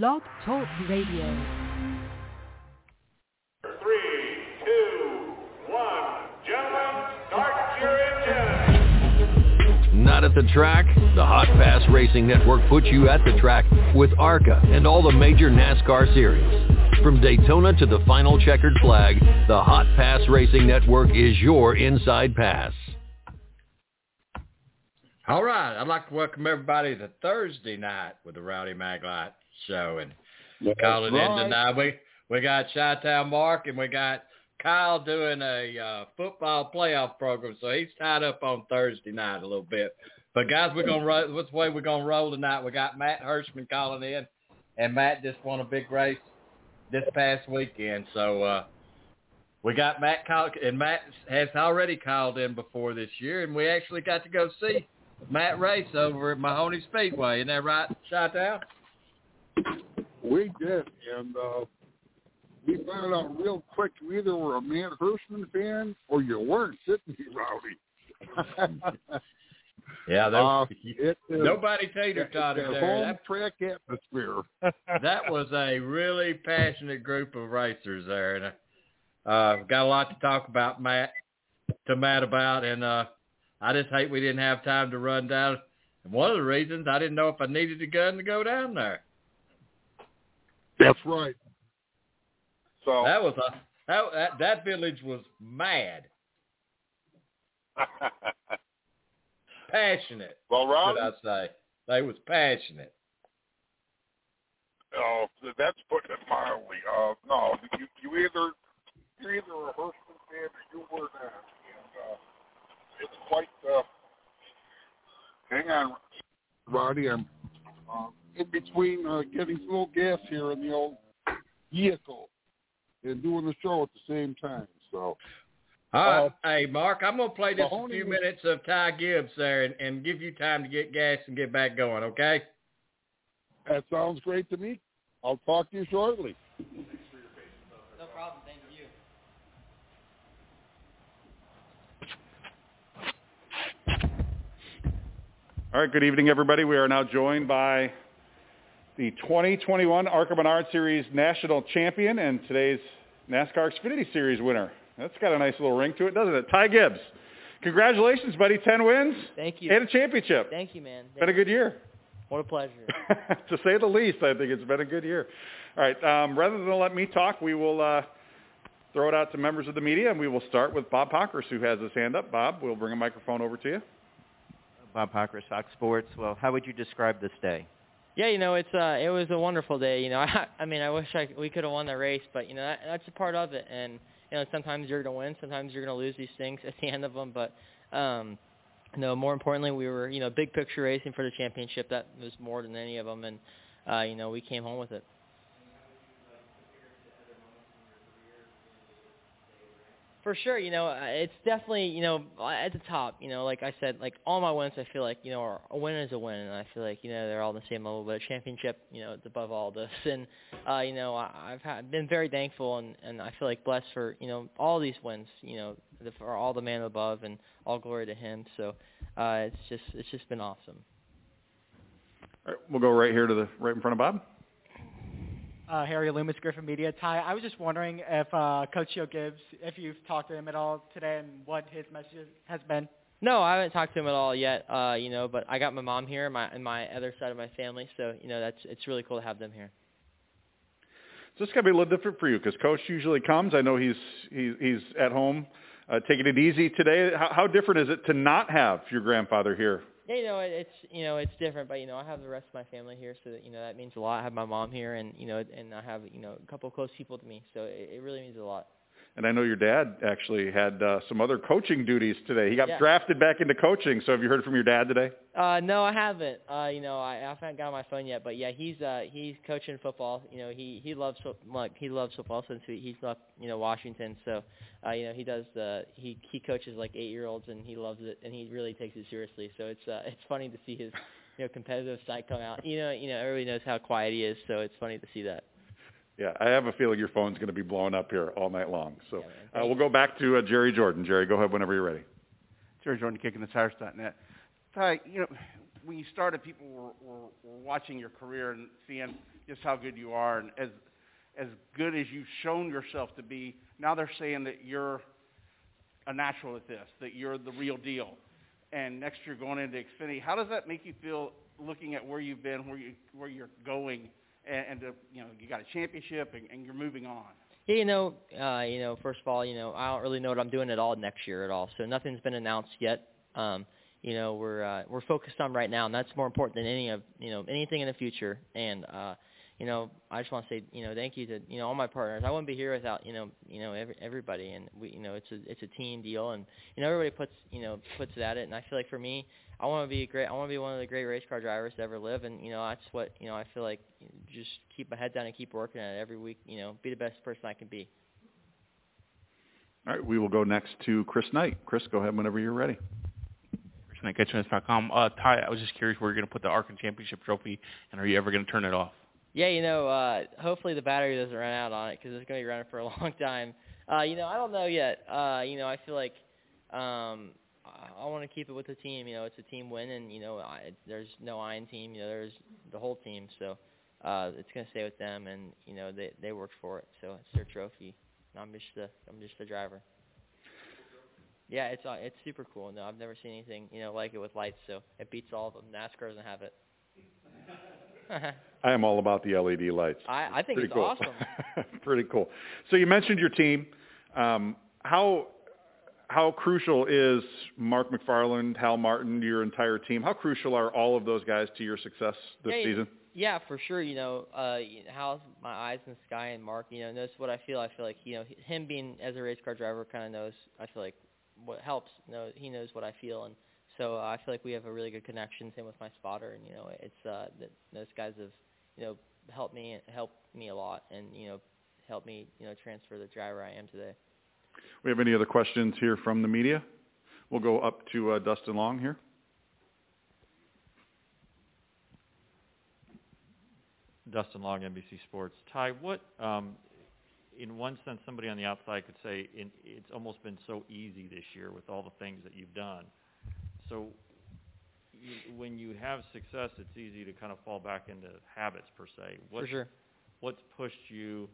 Blog Talk Radio. Three, two, one. Gentlemen, start your engines. Not at the track? The Hot Pass Racing Network puts you at the track with ARCA and all the major NASCAR series. From Daytona to the final checkered flag, the Hot Pass Racing Network is your inside pass. All right, I'd like to welcome everybody to Thursday night with the Rowdy Maglite show and That's calling in right. tonight. We we got Chi-Town Mark and we got Kyle doing a uh, football playoff program, so he's tied up on Thursday night a little bit. But guys, we're gonna roll. What's the way we're gonna roll tonight? We got Matt Hirschman calling in, and Matt just won a big race this past weekend, so. uh we got Matt call, and Matt has already called in before this year, and we actually got to go see Matt race over at Mahoning Speedway. Isn't that right, Chi-Town? We did, and uh, we found out real quick you either were a Matt Hirschman fan or you weren't, didn't you, Rowdy? Yeah, there, uh, it is, nobody tater totted there. home That, track atmosphere. that was a really passionate group of racers there, and uh, got a lot to talk about, Matt, to Matt about, and uh, I just hate we didn't have time to run down. And one of the reasons I didn't know if I needed a gun to go down there. That's right. So That was a that that, that village was mad, passionate. Well, Rob, Should I say they was passionate? oh, that's putting it mildly. Uh, no, you, you either you're either a Hirschman fan or you were not, and uh, it's quite. Uh, hang on, Roddy, I'm uh, in between uh, getting some little gas here in the old vehicle and doing the show at the same time. So All right, Uh, hey Mark, I'm gonna play just a few was- minutes of Ty Gibbs there and, and give you time to get gas and get back going. Okay? that sounds great to me. I'll talk to you shortly. No problem. Thank you. All right, good evening, everybody. We are now joined by the 2021 ARCA Menard Series National Champion and today's NASCAR Xfinity Series winner. That's got a nice little ring to it, doesn't it? Ty Gibbs. Congratulations, buddy. 10 wins Thank you. and a championship. Thank you, man. Been a good year. What a pleasure. to say the least, I think it's been a good year. All right, um, rather than let me talk, we will uh, throw it out to members of the media, and we will start with Bob Pockrass, who has his hand up. Bob, we'll bring a microphone over to you. Bob Pockrass, Fox Sports. Well, how would you describe this day? Yeah, you know, it's uh, it was a wonderful day. You know, I, I mean, I wish I we could have won the race, but you know, that, that's a part of it. And you know, sometimes you're gonna win, sometimes you're gonna lose these things at the end of them. But um, no, more importantly, we were you know big picture racing for the championship. That was more than any of them, and uh, you know, we came home with it. For sure, you know, it's definitely, you know, at the top, you know, like I said, like all my wins, I feel like, you know, are, a win is a win, and I feel like, you know, they're all the same level, but championship, you know, it's above all this, and, uh, you know, I, I've had, been very thankful, and, and I feel like blessed for, you know, all these wins, you know, the, for all the man above, and all glory to him, so, uh, it's just, it's just been awesome. All right, we'll go right here to the right in front of Bob. Uh, Harry Loomis, Griffin Media. Ty, I was just wondering if uh, Coach Joe Gibbs, if you've talked to him at all today and what his message has been. No, I haven't talked to him at all yet, uh, you know, but I got my mom here, my, and my other side of my family, so, you know, that's, it's really cool to have them here. So it's got to be a little different for you because Coach usually comes. I know he's he's, he's at home uh, taking it easy today. How, how different is it to not have your grandfather here? You know, it, it's you know, it's different, but you know, I have the rest of my family here, so that, you know that means a lot. I have my mom here, and you know, and I have you know a couple of close people to me, so it, it really means a lot. And I know your dad actually had uh, some other coaching duties today. He got Yeah. drafted back into coaching. So have you heard from your dad today? Uh, no, I haven't. Uh, you know, I, I haven't got on my phone yet, but yeah, he's uh, he's coaching football. You know, he he loves like he loves football since he, he's left you know Washington. So, uh, you know, he does the he he coaches like eight year olds and he loves it and he really takes it seriously. So it's uh, it's funny to see his you know competitive side come out. You know, you know everybody knows how quiet he is, so it's funny to see that. Yeah, I have a feeling your phone's going to be blowing up here all night long. So uh, we'll go back to uh, Jerry Jordan. Jerry, go ahead whenever you're ready. Jerry Jordan, kicking the tires.net. Ty, you know, when you started, people were, were, were watching your career and seeing just how good you are and as as good as you've shown yourself to be. Now they're saying that you're a natural at this, that you're the real deal. And next year going into Xfinity, how does that make you feel looking at where you've been, where you where you're going, and, and to, you know you got a championship and, and you're moving on? Yeah, you know, uh, you know, first of all, you know, I don't really know what I'm doing at all next year at all. So nothing's been announced yet. Um, you know, we're uh, we're focused on right now, and that's more important than any of you know anything in the future. And uh, you know, I just want to say, you know, thank you to you know all my partners. I wouldn't be here without you know you know every, everybody, and we you know it's a it's a team deal, and you know everybody puts you know puts it at it. And I feel like for me, I want to be a great. I want to be one of the great race car drivers to ever live, and you know that's what you know. I feel like just keep my head down and keep working at it every week. You know, be the best person I can be. All right, we will go next to Chris Knight. Chris, go ahead whenever you're ready. Chris Uh, Ty, I was just curious where you're going to put the ARCA Championship trophy, and are you ever going to turn it off? Yeah, you know, uh, hopefully the battery doesn't run out on it because it's going to be running for a long time. Uh, you know, I don't know yet. Uh, you know, I feel like um, I, I want to keep it with the team. You know, it's a team win, and you know, I, there's no Iron team. You know, there's the whole team, so uh, it's going to stay with them, and you know, they they worked for it, so it's their trophy. I'm just the I'm just the driver. Yeah, it's uh, it's super cool. No, I've never seen anything you know like it with lights, so it beats all of them. NASCAR doesn't have it. I am all about the LED lights. I, I think Pretty it's cool. awesome. Pretty cool. So you mentioned your team. Um, how how crucial is Mark McFarland, Hal Martin, your entire team? How crucial are all of those guys to your success this yeah, season? Yeah, for sure. You know, uh, Hal's my eyes in the sky, and Mark, you know, knows what I feel. I feel like you know him being as a race car driver kind of knows. I feel like what helps. You know, he knows what I feel, and so uh, I feel like we have a really good connection. Same with my spotter, and you know, it's uh, that those guys have you know helped me helped me a lot, and you know helped me you know transfer the driver I am today. We have any other questions here from the media? We'll go up to uh, Dustin Long here. Dustin Long, NBC Sports. Ty, what, um, in one sense, somebody on the outside could say in, it's almost been so easy this year with all the things that you've done. So you, when you have success, it's easy to kind of fall back into habits per se. What, For sure. What's pushed you?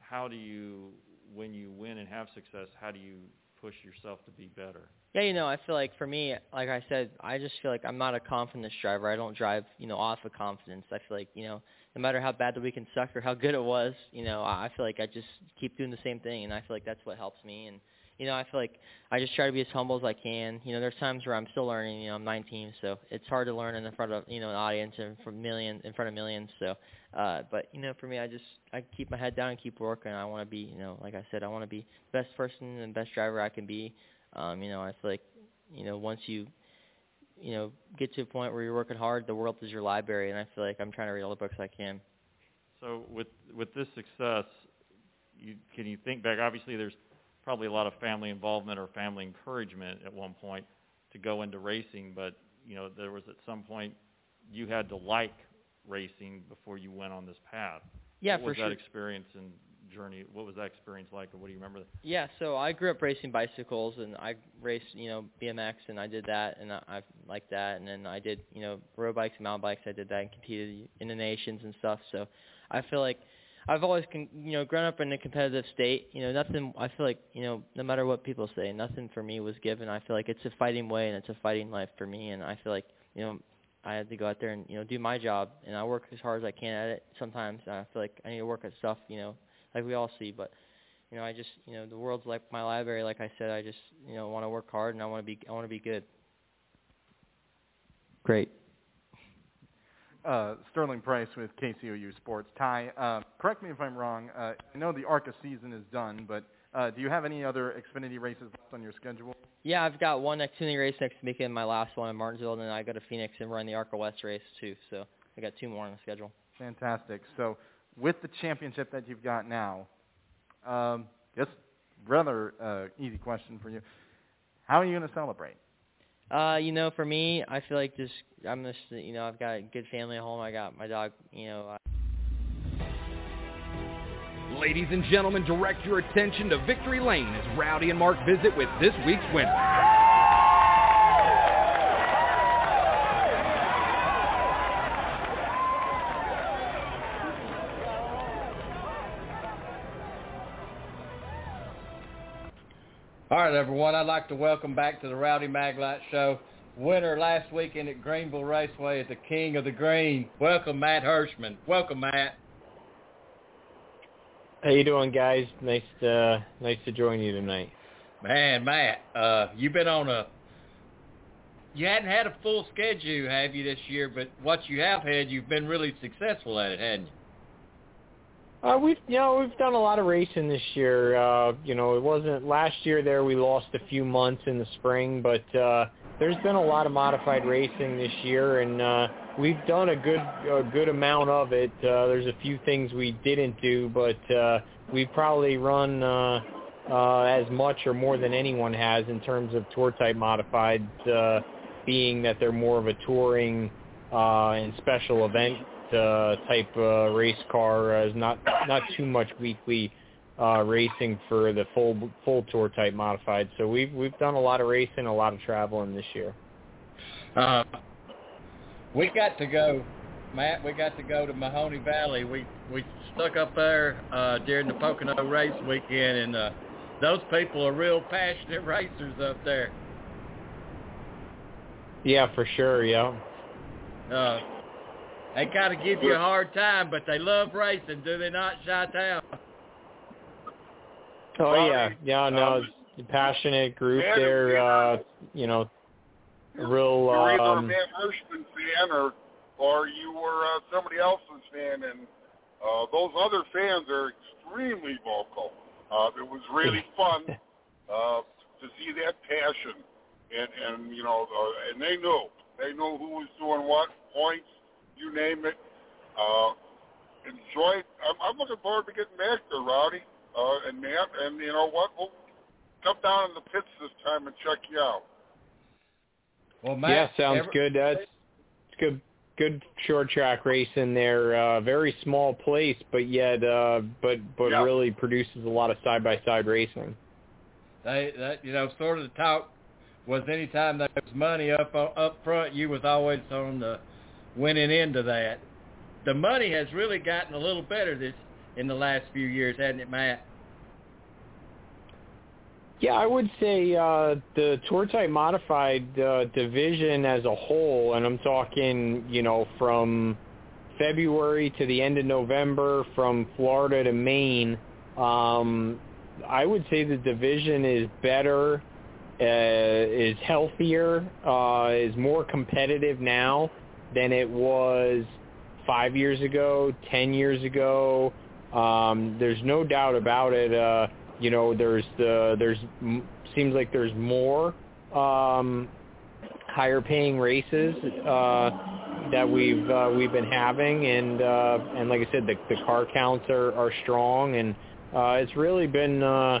How do you, when you win and have success, how do you push yourself to be better? Yeah, you know, I feel like for me, like I said, I just feel like I'm not a confidence driver. I don't drive, you know, off of confidence. I feel like, you know, no matter how bad the weekend sucked or how good it was, you know, I feel like I just keep doing the same thing, and I feel like that's what helps me. And you know, I feel like I just try to be as humble as I can. You know, there's times where I'm still learning. You know, I'm 19, so it's hard to learn in front of you know an audience and from million in front of millions. So, uh, but you know, for me, I just I keep my head down and keep working. I want to be, you know, like I said, I want to be the best person and best driver I can be. Um, you know, I feel like, you know, once you you know, get to a point where you're working hard, the world is your library, and I feel like I'm trying to read all the books I can. So with with this success, you, can you think back? Obviously, there's probably a lot of family involvement or family encouragement at one point to go into racing, but you know, there was at some point you had to like racing before you went on this path. Yeah, for sure. what was sure. that experience and journey? What was that experience like, and what do you remember? Yeah, so I grew up racing bicycles, and I raced, you know, BMX, and I did that, and I, I liked that, and then I did, you know, road bikes and mountain bikes. I did that and competed in the nations and stuff. So I feel like I've always, con- you know, grown up in a competitive state. You know, nothing. I feel like, you know, no matter what people say, nothing for me was given. I feel like it's a fighting way and it's a fighting life for me, and I feel like, you know, I had to go out there and you know do my job, and I work as hard as I can at it. Sometimes I feel like I need to work at stuff, you know, like we all see, but you know, I just, you know, the world's like my library. Like I said, I just, you know, want to work hard and I want to be, I want to be good. Great. Uh, Sterling Price with KCOU Sports. Ty, uh, correct me if I'm wrong. Uh, I know the ARCA season is done, but uh, do you have any other Xfinity races left on your schedule? Yeah, I've got one Xfinity race next weekend, my last one in Martinsville, and then I go to Phoenix and run the ARCA West race too. So I got two more on the schedule. Fantastic. So, with the championship that you've got now, um, guess rather uh, easy question for you. How are you going to celebrate? Uh, you know, for me, I feel like just I'm just, you know, I've got a good family at home. I got my dog, you know. I Ladies and gentlemen, direct your attention to Victory Lane as Rowdy and Mark visit with this week's winner. Right, everyone. I'd like to welcome back to the Rowdy Maglite Show. Winner last weekend at Greenville Raceway is the King of the Green. Welcome, Matt Hirschman. Welcome, Matt. How you doing, guys? Nice to nice to join you tonight. Man, Matt, uh, you've been on a. You hadn't had a full schedule, have you, this year? But what you have had, you've been really successful at it, hadn't you? Uh, we've you know we've done a lot of racing this year. Uh, you know, it wasn't last year. There we lost a few months in the spring, but uh, there's been a lot of modified racing this year, and uh, we've done a good a good amount of it. Uh, there's a few things we didn't do, but uh, we've probably run uh, uh, as much or more than anyone has in terms of tour type modified, uh, being that they're more of a touring uh, and special event uh, type uh, race car. Uh, is not not too much weekly uh, racing for the full full tour type modified. So we've we've done a lot of racing, a lot of traveling this year. Uh, we got to go, Matt. We got to go to Mahoning Valley. We we stuck up there uh, during the Pocono race weekend, and uh, those people are real passionate racers up there. Yeah, for sure. Yeah. Uh, they kind of give you a hard time, but they love racing, do they not, Chi-Town? Oh yeah, yeah. No, it's a passionate group. They're uh, you know, real. You're either a Um, Matt Hirschman fan or or you were uh, somebody else's fan, and uh, those other fans are extremely vocal. Uh, it was really fun uh, to see that passion, and and you know, uh, and they knew they knew who was doing what points, you name it. Uh, enjoyed. I'm, I'm looking forward to getting back there, Rowdy uh, and Matt, and you know what? We'll come down in the pits this time and check you out. Well, Matt, yeah, sounds good. That's it's good. Good short track racing there. Uh, very small place, but yet, uh, but but Yeah. really produces a lot of side by side racing. They that you know sort of the talk was anytime there was money up up front, you was always on the winning of that. The money has really gotten a little better this in the last few years, hasn't it, Matt? Yeah, I would say uh, the tour type modified uh, division as a whole, and I'm talking, you know, from February to the end of November, from Florida to Maine. Um, I would say the division is better, uh, is healthier, uh, is more competitive now than it was five years ago, ten years ago. Um, there's no doubt about it. Uh, you know, there's the there's m- seems like there's more um, higher paying races uh, that we've uh, we've been having, and uh, and like I said, the, the car counts are, are strong, and uh, it's really been uh,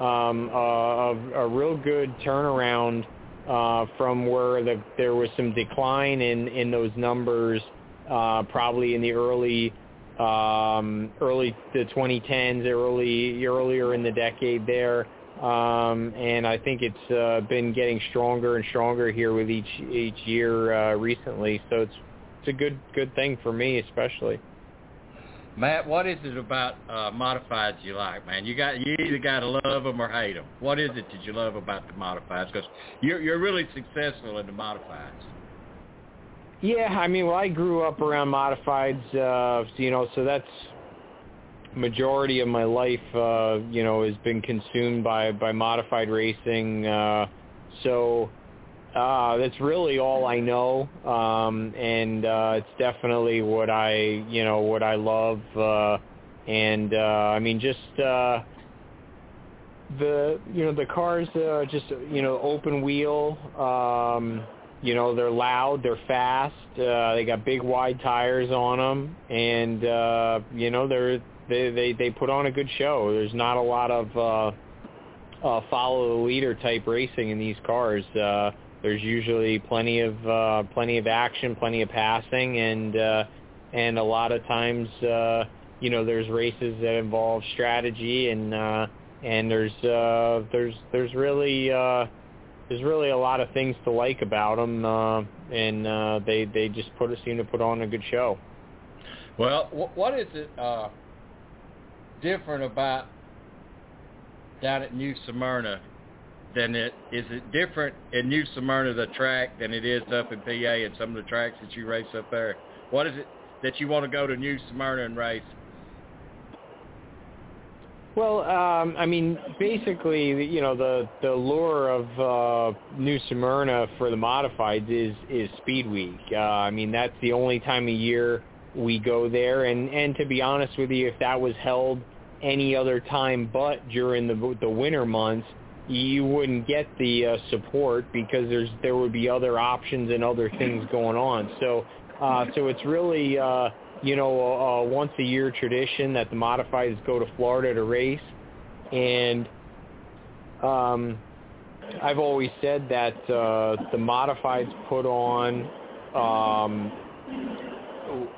um, a, a real good turnaround uh, from where the, there was some decline in in those numbers, uh, probably in the early um, early the 2010s, early earlier in the decade there. Um, and I think it's uh, been getting stronger and stronger here with each each year uh, recently. So it's it's a good good thing for me, especially. Matt, what is it about uh, modifieds you like, man? You got you either got to love them or hate them. What is it that you love about the modifieds? Because you're you're really successful in the modifieds. Yeah, I mean, well, I grew up around modifieds, uh, you know, so that's majority of my life, uh, you know, has been consumed by by modified racing. Uh, so uh, that's really all I know, um, and uh, it's definitely what I, you know, what I love. Uh, and uh, I mean, just uh, the, you know, the cars, uh, just you know, open wheel. Um, you know they're loud they're fast uh they got big wide tires on them and uh you know they're they they they put on a good show there's not a lot of uh uh follow the leader type racing in these cars uh there's usually plenty of uh plenty of action plenty of passing and uh and a lot of times uh you know there's races that involve strategy and uh and there's uh there's there's really uh there's really a lot of things to like about them, uh, and uh, they they just put seem to put on a good show. Well, what is it uh, different about down at New Smyrna than it is it different in New Smyrna the track than it is up in PA and some of the tracks that you race up there? What is it that you want to go to New Smyrna and race? Well, um, I mean, basically, you know, the the lure of uh, New Smyrna for the modifieds is is Speed Week. Uh, I mean, that's the only time of year we go there, and and to be honest with you, if that was held any other time but during the the winter months, you wouldn't get the uh, support because there's there would be other options and other things going on. So uh, so it's really uh, you know a, a once a year tradition that the modifieds go to Florida to race, and um, I've always said that uh, the modifieds put on um,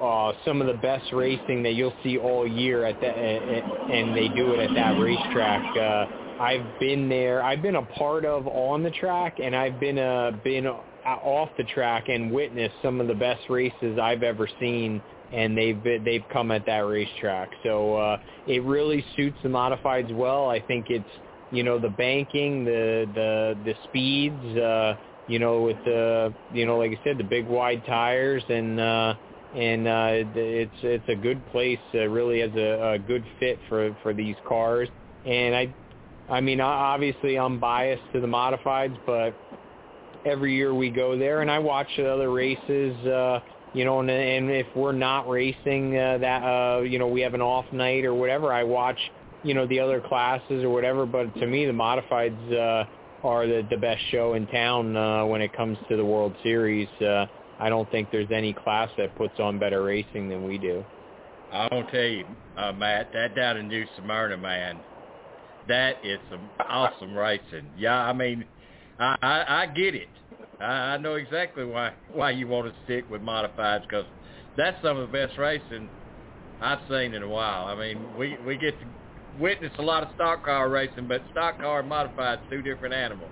uh, some of the best racing that you'll see all year at that, and they do it at that racetrack. Uh, I've been there. I've been a part of on the track, and I've been uh, been off the track and witnessed some of the best races I've ever seen, and they've been, they've come at that racetrack. So uh, it really suits the modifieds well. I think it's you know the banking, the the the speeds, uh, you know with the you know like I said the big wide tires and. uh and uh, it's it's a good place. Uh, really has a, a good fit for for these cars. And I, I mean, obviously I'm biased to the modifieds, but every year we go there and I watch the other races. Uh, you know, and, and if we're not racing uh, that, uh, you know, we have an off night or whatever, I watch, you know, the other classes or whatever. But to me, the modifieds uh, are the the best show in town uh, when it comes to the World Series. Uh, I don't think there's any class that puts on better racing than we do. I will tell you, uh, Matt, that down in New Smyrna, man, that is some awesome racing. Yeah, I mean, I, I, I get it. I, I know exactly why why you want to stick with modifieds because that's some of the best racing I've seen in a while. I mean, we we get to witness a lot of stock car racing, but stock car modifieds two different animals.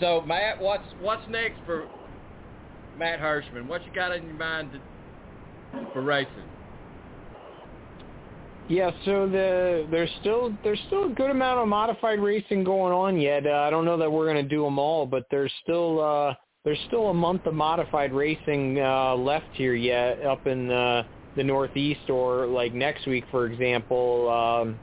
So Matt, what's what's next for Matt Hirschman? What you got in your mind to, for racing? Yeah, so the there's still there's still a good amount of modified racing going on yet. Uh, I don't know that we're going to do them all, but there's still uh, there's still a month of modified racing uh, left here yet up in uh, the Northeast, or like next week, for example, um,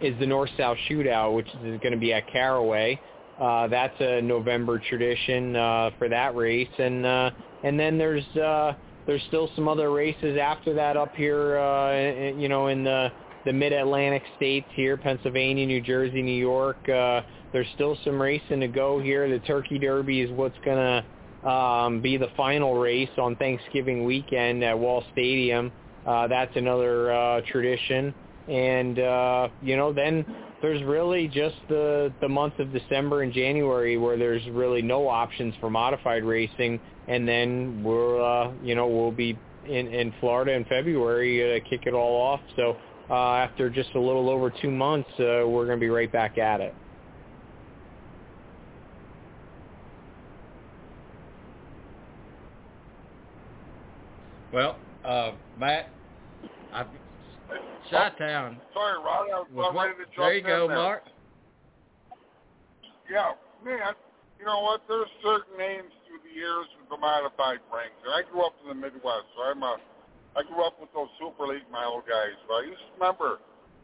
is the North South Shootout, which is going to be at Caraway. Uh, that's a November tradition uh, for that race, and uh, and then there's uh, there's still some other races after that up here, uh, you know, in the the Mid-Atlantic states here, Pennsylvania, New Jersey, New York. Uh, there's still some racing to go here. The Turkey Derby is what's going to um, be the final race on Thanksgiving weekend at Wall Stadium. Uh, that's another uh, tradition. And, uh, you know, then there's really just the the month of December and January where there's really no options for modified racing, and then we'll uh, you know we'll be in in Florida in February uh, kick it all off. So uh, after just a little over two months, uh, we're going to be right back at it. Well, uh, Matt, I've Chi-Town. Oh, sorry, Ron. I was was ready to jump there you in go, there. Mark. Yeah, man. You know what? There's certain names through the years with the modified ranks, and I grew up in the Midwest, so I'm a. I grew up with those super late mile guys. But I used to remember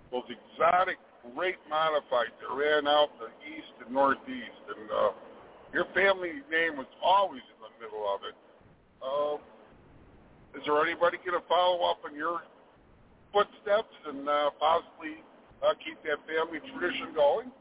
those exotic, great modifieds that ran out the east and northeast, and uh, your family name was always in the middle of it. Uh, is there anybody going to follow up on your footsteps and uh, possibly uh, keep that family tradition going?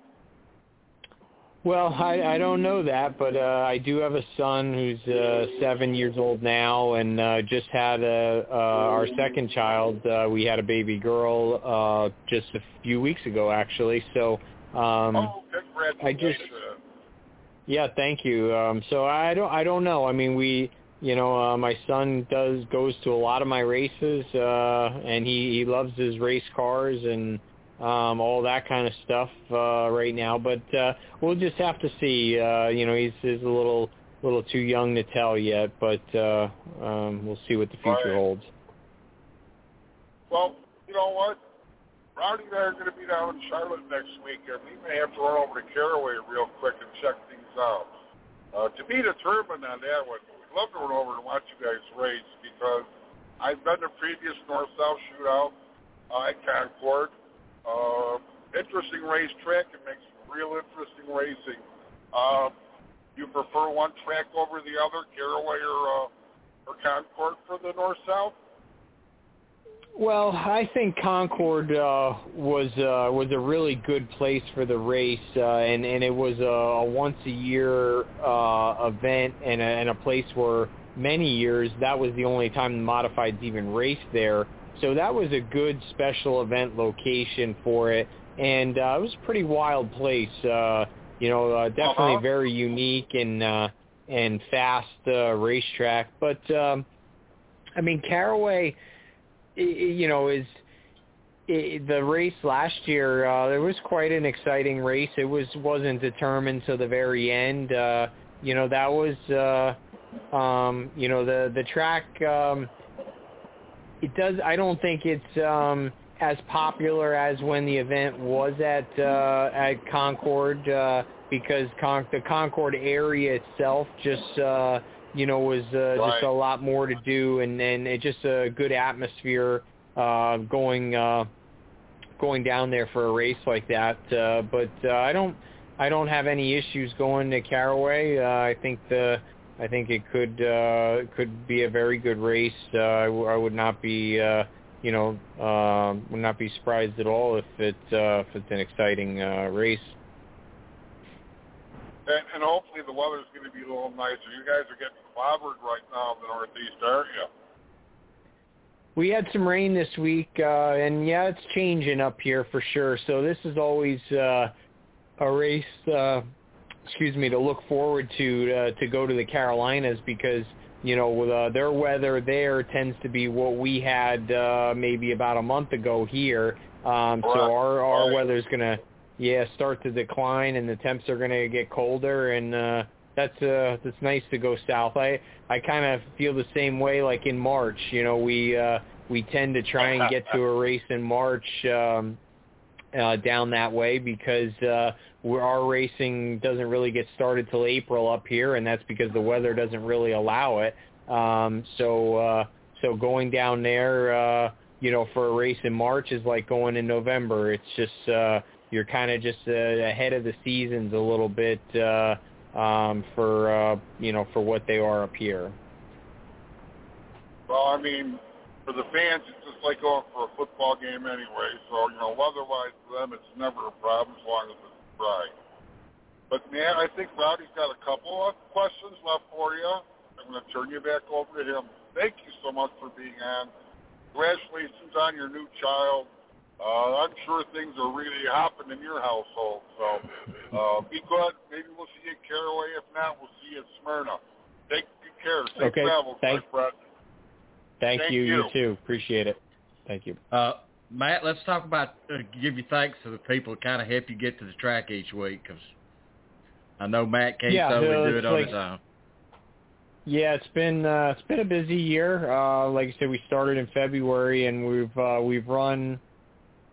Well, I, I don't know that, but uh, I do have a son who's uh, seven years old now, and uh, just had a, uh, our second child. Uh, we had a baby girl uh, just a few weeks ago, actually. So um, oh. I just yeah, thank you. Um, so I don't I don't know. I mean, we you know uh, my son does goes to a lot of my races, uh, and he he loves his race cars and um, all that kind of stuff uh, right now. But uh, we'll just have to see. Uh, you know, he's he's a little little too young to tell yet, but uh, um, we'll see what the future Right. holds. Well, you know what? Rowdy and I are going to be down in Charlotte next week, and we may have to run over to Caraway real quick and check things out. Uh, to be determined on that one, we'd love to run over and watch you guys race because I've been to previous North-South shootout uh, at Concord. Uh, interesting racetrack. It makes real interesting racing. Uh, you prefer one track over the other, Caraway or uh, or Concord for the North-South? Well, I think Concord uh, was uh, was a really good place for the race, uh, and and it was a, a once a year uh, event, and a, and a place where many years that was the only time the modifieds even raced there. So that was a good special event location for it, and uh, it was a pretty wild place. Uh, you know, uh, definitely Uh-huh. very unique and uh, and fast uh, racetrack. But um, I mean, Caraway you know, is i the race last year. Uh, there was quite an exciting race. It was wasn't determined to the very end. Uh, you know, that was uh, um, you know the the track. Um, it does. I don't think it's um, as popular as when the event was at uh, at Concord uh, because Con- the Concord area itself just. Uh, you know, was uh, just a lot more to do, and and it just a good atmosphere uh, going uh, going down there for a race like that. Uh, but uh, I don't I don't have any issues going to Caraway. Uh, I think the I think it could uh, could be a very good race. Uh, I, w- I would not be uh, you know uh, would not be surprised at all if it uh, if it's an exciting uh, race. And, and hopefully the weather's going to be a little nicer. You guys are getting clobbered right now in the Northeast, aren't? We had some rain this week, uh, and yeah, it's changing up here for sure. So this is always uh, a race, uh, excuse me, to look forward to uh, to go to the Carolinas because you know uh, their weather there tends to be what we had uh, maybe about a month ago here. Um, so our our weather's gonna yeah start to decline, and the temps are gonna get colder, and uh, that's uh that's nice to go south. I I kind of feel the same way like in March. You know, we uh we tend to try and get to a race in March um uh down that way because uh we're, our racing doesn't really get started till April up here and that's because the weather doesn't really allow it. Um so uh so going down there uh you know for a race in March is like going in November. It's just uh you're kind of just uh, ahead of the seasons a little bit uh um, for uh, you know for what they are up here. Well, I mean, for the fans, like going for a football game anyway. So, you know, weather-wise for them, it's never a problem as long as it's dry. But, man, I think Rowdy's got a couple of questions left for you. I'm going to turn you back over to him. Thank you so much for being on. Congratulations on your new child. Uh, I'm sure things are really hopping in your household. So uh, be good. Maybe we'll see you at Caraway. If not, we'll see you at Smyrna. Take good care. Safe Okay, travels, thank- my friend. Thank, Thank you, you. you too. Appreciate it. Thank you. Uh, Matt, let's talk about uh, give you thanks to the people that kind of help you get to the track each week because I know Matt can't Yeah, totally do it on like- his own. Yeah, it's been uh, it's been a busy year. Uh, like I said, we started in February and we've uh, we've run.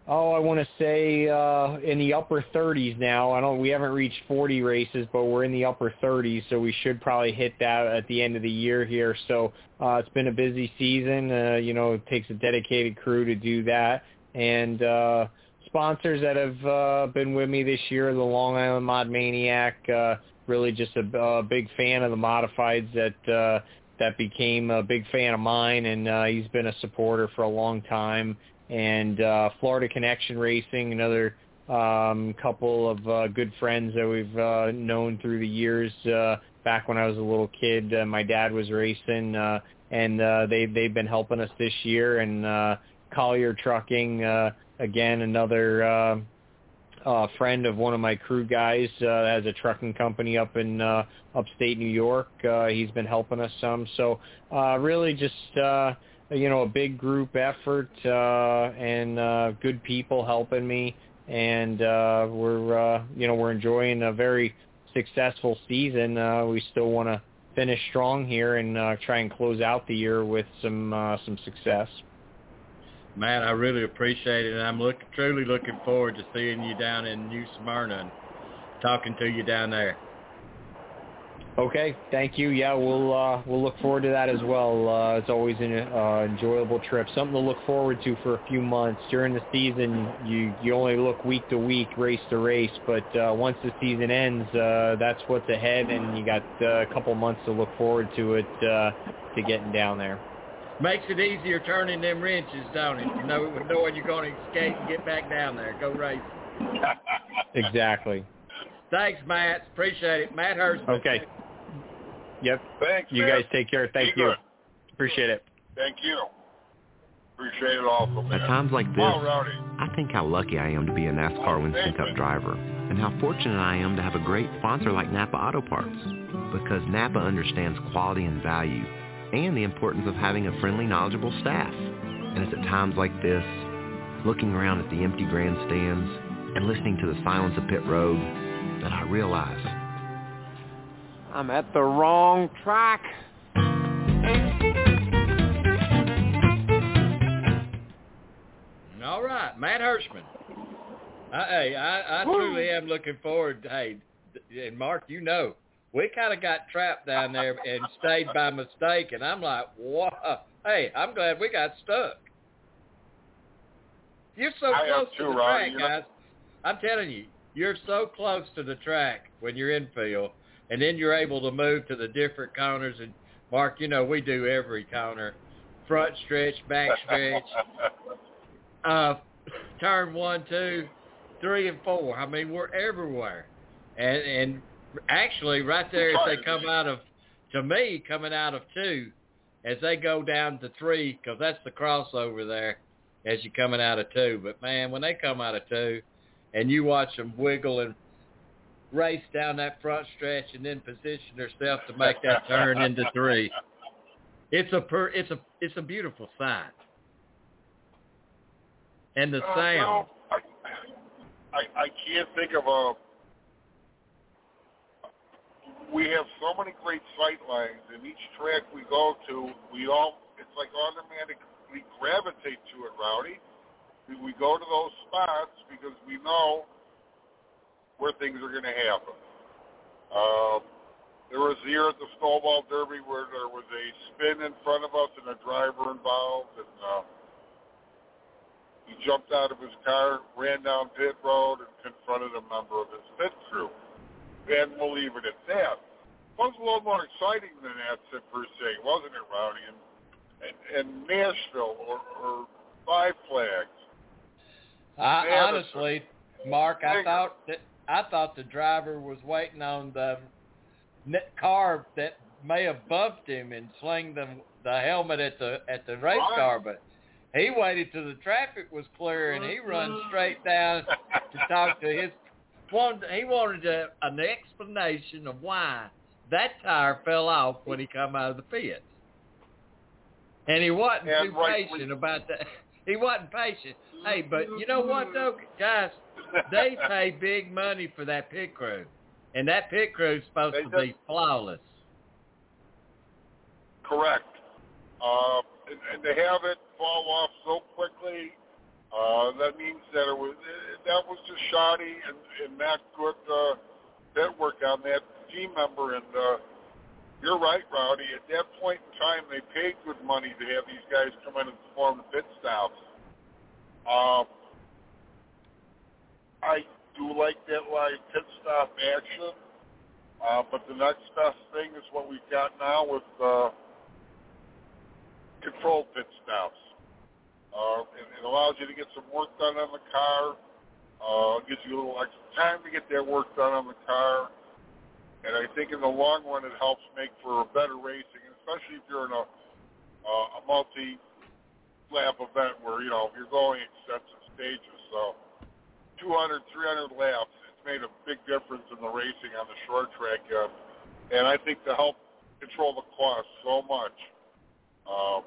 Oh, I want to say uh, in the upper 30s now. I don't. We haven't reached 40 races, but we're in the upper 30s, so we should probably hit that at the end of the year here. So uh, it's been a busy season. Uh, you know, it takes a dedicated crew to do that, and uh, sponsors that have uh, been with me this year, the Long Island Mod Maniac. Uh, really just a, a big fan of the modifieds that uh, that became a big fan of mine, and uh, he's been a supporter for a long time. And uh, Florida Connection Racing, another um, couple of uh, good friends that we've uh, known through the years. Uh, back when I was a little kid, uh, my dad was racing, uh, and uh, they they've been helping us this year. And uh, Collier Trucking, uh, again, another. Uh, uh, friend of one of my crew guys uh, has a trucking company up in uh, upstate New York. Uh, he's been helping us some. So uh, really just uh, you know a big group effort uh, and uh, good people helping me, and uh, we're uh, you know we're enjoying a very successful season. Uh, we still want to finish strong here and uh, try and close out the year with some uh, some success. Matt, I really appreciate it, and I'm look, truly looking forward to seeing you down in New Smyrna and talking to you down there. Okay, thank you. Yeah, we'll uh, we'll look forward to that as well. Uh, it's always an uh, enjoyable trip, something to look forward to for a few months. During the season, you you only look week to week, race to race, but uh, once the season ends, uh, that's what's ahead, and you got uh, a couple months to look forward to it uh, to getting down there. Makes it easier turning them wrenches, don't it? You know, knowing you're going to escape and get back down there, go race. Exactly. Thanks, Matt. Appreciate it. Matt Hurst. Okay. Yep. Thanks. You man. guys take care. Thank Be you. good. Appreciate it. Thank you. Appreciate it also, man. At times like this, Oh, I think how lucky I am to be a NASCAR Winston Cup driver and how fortunate I am to have a great sponsor like Napa Auto Parts because Napa understands quality and value and the importance of having a friendly, knowledgeable staff. And it's at times like this, looking around at the empty grandstands and listening to the silence of pit road, that I realize I'm at the wrong track. All right, Matt Hirschman. I, hey, I, I truly am looking forward. Hey, and Mark, you know, we kind of got trapped down there and stayed by mistake, and I'm like, wow. Hey, I'm glad we got stuck. You're so I close too, to the Ronnie. track, You know- guys. I'm telling you, you're so close to the track when you're in field, and then you're able to move to the different corners. And Mark, you know, we do every corner, front stretch, back stretch, uh, turn one, two, three, and four. I mean, we're everywhere, and and actually, right there as they come out of, to me, coming out of two, as they go down to three, because that's the crossover there, as you're coming out of two. But man, when they come out of two, and you watch them wiggle and race down that front stretch, and then position themselves to make that turn into three, it's a per, it's a it's a beautiful sight. And the Uh, sound. well, I, I I can't think of a. We have so many great sight lines, and each track we go to, we all it's like automatically we gravitate to it, Rowdy. We go to those spots because we know where things are going to happen. Um, there was a year at the Snowball Derby where there was a spin in front of us and a driver involved, and uh, he jumped out of his car, ran down pit road, and confronted a member of his pit crew. And we'll leave it at that. It was a little more exciting than that, per se, wasn't it, Rowdy? And, and, and Nashville or, or Five Flags. Yeah, honestly, Mark, I thought that I thought the driver was waiting on the car that may have bumped him and sling the the helmet at the at the race car, but he waited till the traffic was clear and he run straight down to talk to his. Wanted, he wanted a, an explanation of why that tire fell off when he come out of the pits, and he wasn't And too rightfully- patient about that. He wasn't patient. Hey, but you know what though, guys? They pay big money for that pit crew, and that pit crew's supposed to be flawless. Correct. Uh, and, and to have it fall off so quickly, uh, that means that it was that was just shoddy and, and not good uh, network on that team member. And uh, you're right, Rowdy. At that point in time, they paid good money to have these guys come in and perform the pit stops. Um, I do like that live pit stop action, uh, but the next best thing is what we've got now with uh, controlled pit stops. Uh, it, it allows you to get some work done on the car. Uh, gives you a little extra time to get that work done on the car. And I think in the long run, it helps make for a better racing, especially if you're in a, uh, a multi-lap event where, you know, you're going extensive stages. So 200, 300 laps, it's made a big difference in the racing on the short track. Uh, and I think to help control the cost so much, um,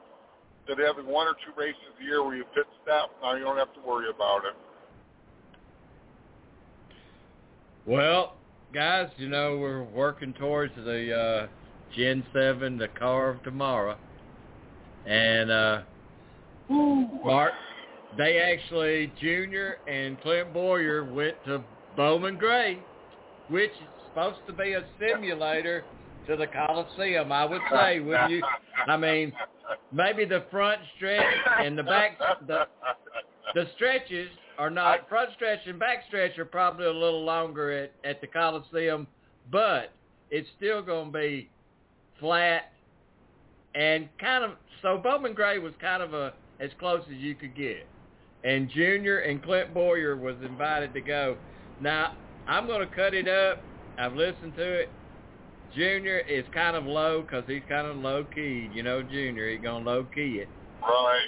that having one or two races a year where you pit stop, now you don't have to worry about it. Well, guys, you know we're working towards the uh, Gen Seven, the car of tomorrow, and uh, Mark, they actually Junior and Clint Bowyer went to Bowman Gray, which is supposed to be a simulator to the Coliseum. I would say, would you? I mean, maybe the front stretch and the back the the stretches are not front stretch and back stretch are probably a little longer at at the Coliseum, but it's still going to be flat and kind of so Bowman Gray was kind of a as close as you could get. And Junior and Clint Bowyer was invited to go. Now, I'm going to cut it up. I've listened to it. Junior is kind of low because he's kind of low-keyed. You know, Junior, he's going to low-key it. Right.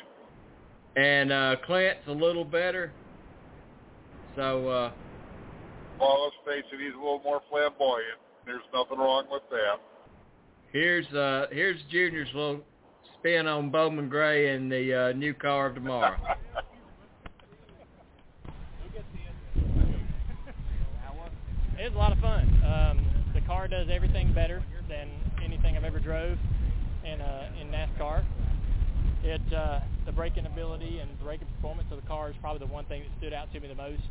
And uh, Clint's a little better. So, uh, Well, let's face it, he's a little more flamboyant. There's nothing wrong with that. here's uh, here's Junior's little spin on Bowman Gray and the uh, new car of tomorrow. It was a lot of fun. Um, the car does everything better than anything I've ever drove in uh, in NASCAR. It uh, the braking ability and braking performance of the car is probably the one thing that stood out to me the most.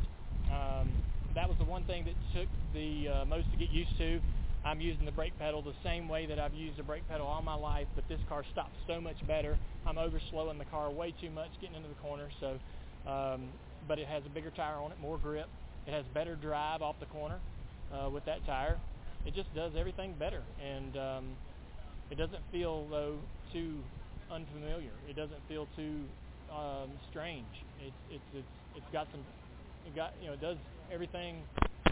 Um, that was the one thing that took the uh, most to get used to. I'm using the brake pedal the same way that I've used the brake pedal all my life, but this car stops so much better. I'm over slowing the car way too much getting into the corner. So, um, but it has a bigger tire on it, more grip. It has better drive off the corner uh, with that tire. It just does everything better, and um, it doesn't feel though too unfamiliar. It doesn't feel too um, strange. It's it's it's it's got some. It got you know it does everything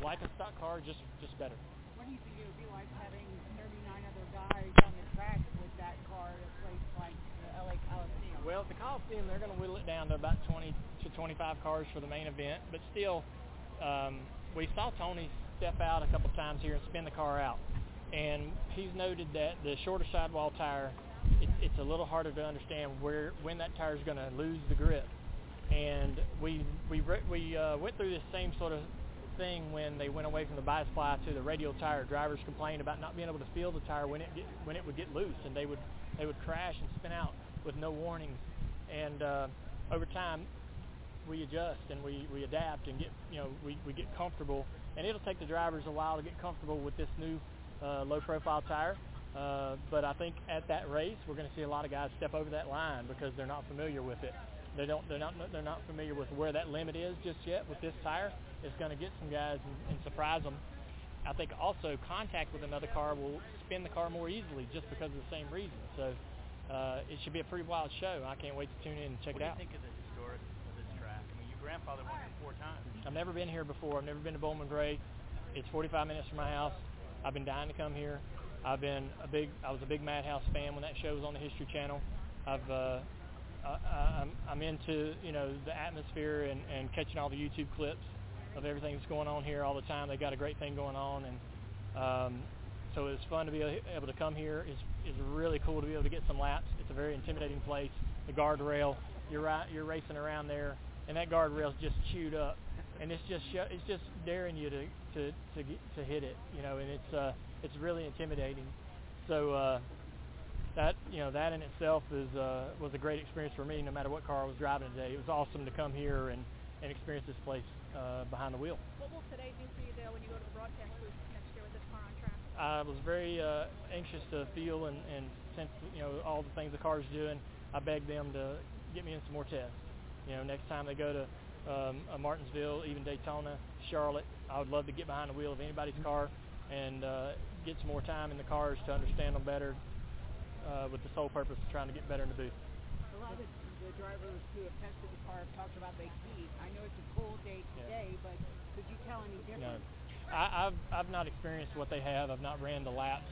like a stock car, just just better. What do you think it would be like having 39 other guys on the track with that car at a place like the LA Coliseum? Well, at the Coliseum, they're going to whittle it down to about 20 to 25 cars for the main event, but still, um, we saw Tony step out a couple times here and spin the car out, and he's noted that the shorter sidewall tire, it, it's a little harder to understand where when that tire is going to lose the grip, and we we we uh, went through this same sort of thing when they went away from the bias ply to the radial tire. Drivers complained about not being able to feel the tire when it get, when it would get loose, and they would they would crash and spin out with no warnings. And uh, over time, we adjust and we, we adapt and get you know we, we get comfortable. And it'll take the drivers a while to get comfortable with this new uh, low profile tire. Uh, but I think at that race, we're going to see a lot of guys step over that line because they're not familiar with it. They don't. They're not. They're not familiar with where that limit is just yet. With this tire, it's going to get some guys and, and surprise them. I think also contact with another car will spin the car more easily just because of the same reason. So uh, it should be a pretty wild show. I can't wait to tune in and check what it out. What do you think of the historic of this track? I mean, your grandfather won it four times. I've never been here before. I've never been to Bowman Gray. It's 45 minutes from my house. I've been dying to come here. I've been a big. I was a big Madhouse fan when that show was on the History Channel. I've. Uh, I, I'm, I'm into you know the atmosphere and, and catching all the YouTube clips of everything that's going on here all the time. They got a great thing going on, and um, so it's fun to be able to come here. It's, it's really cool to be able to get some laps. It's a very intimidating place. The guardrail, you're right, you're racing around there, and that guardrail's just chewed up, and it's just sho- it's just daring you to to to, get, to hit it, you know, and it's uh, it's really intimidating. So. Uh, that you know that in itself is uh, was a great experience for me. No matter what car I was driving today, it was awesome to come here and and experience this place uh, behind the wheel. What will today do for you, though, when you go to the broadcast booth next year with this car on track? I was very uh, anxious to feel and, and sense you know all the things the car's doing. I begged them to get me in some more tests. You know, next time they go to um, a Martinsville, even Daytona, Charlotte, I would love to get behind the wheel of anybody's car and uh, get some more time in the cars to understand them better, uh, with the sole purpose of trying to get better in the booth. A lot of the drivers who have tested the car have talked about they heat. I know it's a cold day today, but could you tell any No, difference? I, I've I've not experienced what they have. I've not ran the laps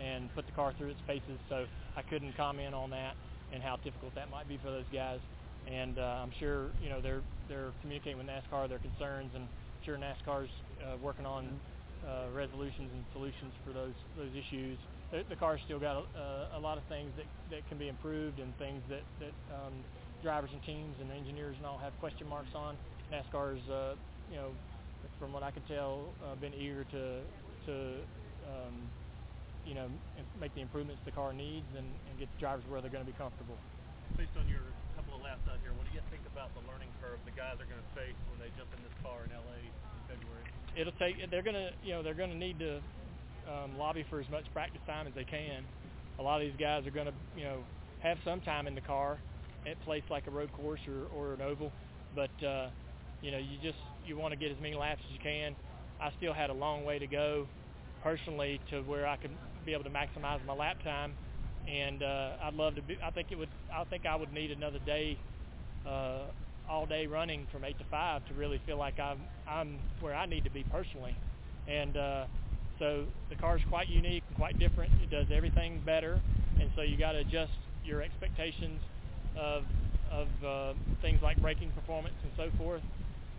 and put the car through its paces, so I couldn't comment on that and how difficult that might be for those guys. And uh, I'm sure you know they're they're communicating with NASCAR their concerns, and I'm sure NASCAR's uh, working on uh, resolutions and solutions for those those issues. The, the car's still got a, a lot of things that, that can be improved and things that that um, drivers and teams and engineers and all have question marks on. NASCAR's uh, you know from what I can tell uh, been eager to to um, you know make the improvements the car needs and, and get the drivers where they're going to be comfortable. Based on your couple of laps out here, what do you think about the learning curve the guys are going to face when they jump in this car in LA in February? it'll take they're gonna you know they're gonna need to um, lobby for as much practice time as they can. A lot of these guys are gonna you know have some time in the car at place like a road course or, or an oval, but uh, you know you just you want to get as many laps as you can. I still had a long way to go personally to where I could be able to maximize my lap time, and uh, I'd love to. Be, I think it would. I think I would need another day uh, all day running from eight to five to really feel like I'm I'm where I need to be personally, and uh, so the car's quite unique and quite different. It does everything better, and so you got to adjust your expectations of of uh, things like braking performance and so forth.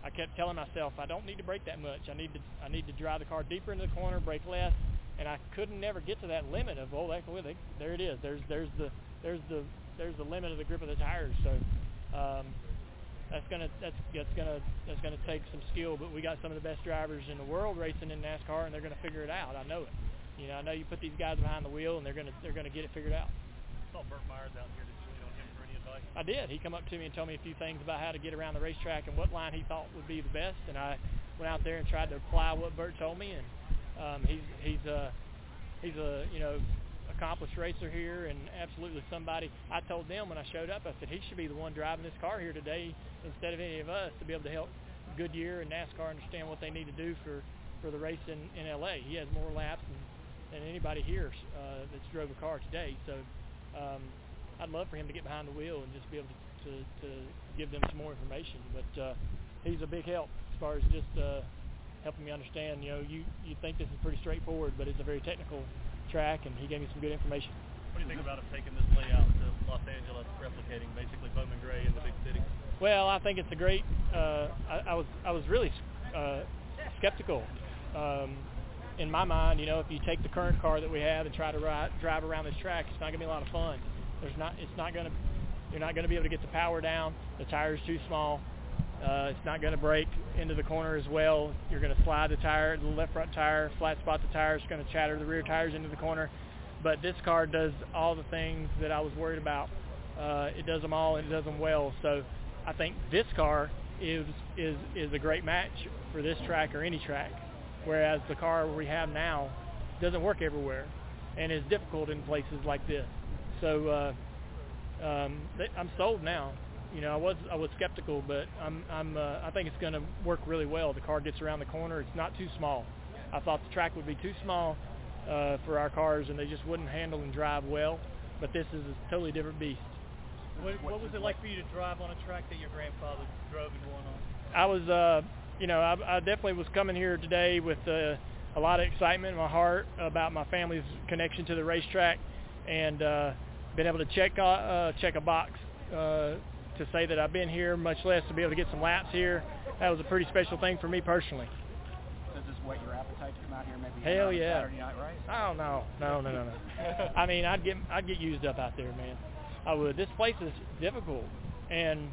I kept telling myself I don't need to brake that much. I need to I need to drive the car deeper into the corner, brake less, and I couldn't never get to that limit of oh that, well, there it is. There's there's the there's the there's the limit of the grip of the tires. So um, that's gonna that's that's gonna that's gonna take some skill. But we got some of the best drivers in the world racing in NASCAR, and they're gonna figure it out. I know it. You know, I know you put these guys behind the wheel, and they're gonna they're gonna get it figured out. I saw Burt Myers out here. Did you lean on him for any advice? I did. He come up to me and told me a few things about how to get around the racetrack and what line he thought would be the best. And I went out there and tried to apply what Burt told me. And um, he's he's a he's a you know accomplished racer here and absolutely somebody. I told them when I showed up, I said he should be the one driving this car here today instead of any of us to be able to help Goodyear and NASCAR understand what they need to do for for the race in in LA. He has more laps than, than anybody here uh, that's drove a car today. So. Um, I'd love for him to get behind the wheel and just be able to, to, to give them some more information. But uh, he's a big help as far as just uh, helping me understand. You know, you you think this is pretty straightforward, but it's a very technical track, and he gave me some good information. What do you think about him taking this layout to Los Angeles, replicating basically Bowman Gray in the big city? Well, I think it's a great. Uh, I, I was I was really uh, skeptical. Um, in my mind, you know, if you take the current car that we have and try to ride, drive around this track, it's not going to be a lot of fun. There's not. It's not going to. You're not going to be able to get the power down. The tire's too small. Uh, it's not going to break into the corner as well. You're going to slide the tire, the left front tire, flat spot the tire. It's going to chatter the rear tires into the corner. But this car does all the things that I was worried about. Uh, it does them all and it does them well. So I think this car is is is a great match for this track or any track. Whereas the car we have now doesn't work everywhere and is difficult in places like this. So uh, um, I'm sold now. You know, I was I was skeptical, but I'm I'm uh, I think it's going to work really well. The car gets around the corner. It's not too small. I thought the track would be too small uh, for our cars, and they just wouldn't handle and drive well. But this is a totally different beast. What, what was it like for you to drive on a track that your grandfather drove and won on? I was, uh, you know, I, I definitely was coming here today with uh, a lot of excitement in my heart about my family's connection to the racetrack, and uh, been able to check uh, uh, check a box uh, to say that I've been here, much less to be able to get some laps here. That was a pretty special thing for me personally. Does this whet your appetite to come out here maybe Hell yeah. Saturday night race? Oh no, no, no, no, no. I mean, I'd get I'd get used up out there, man. I would. This place is difficult, and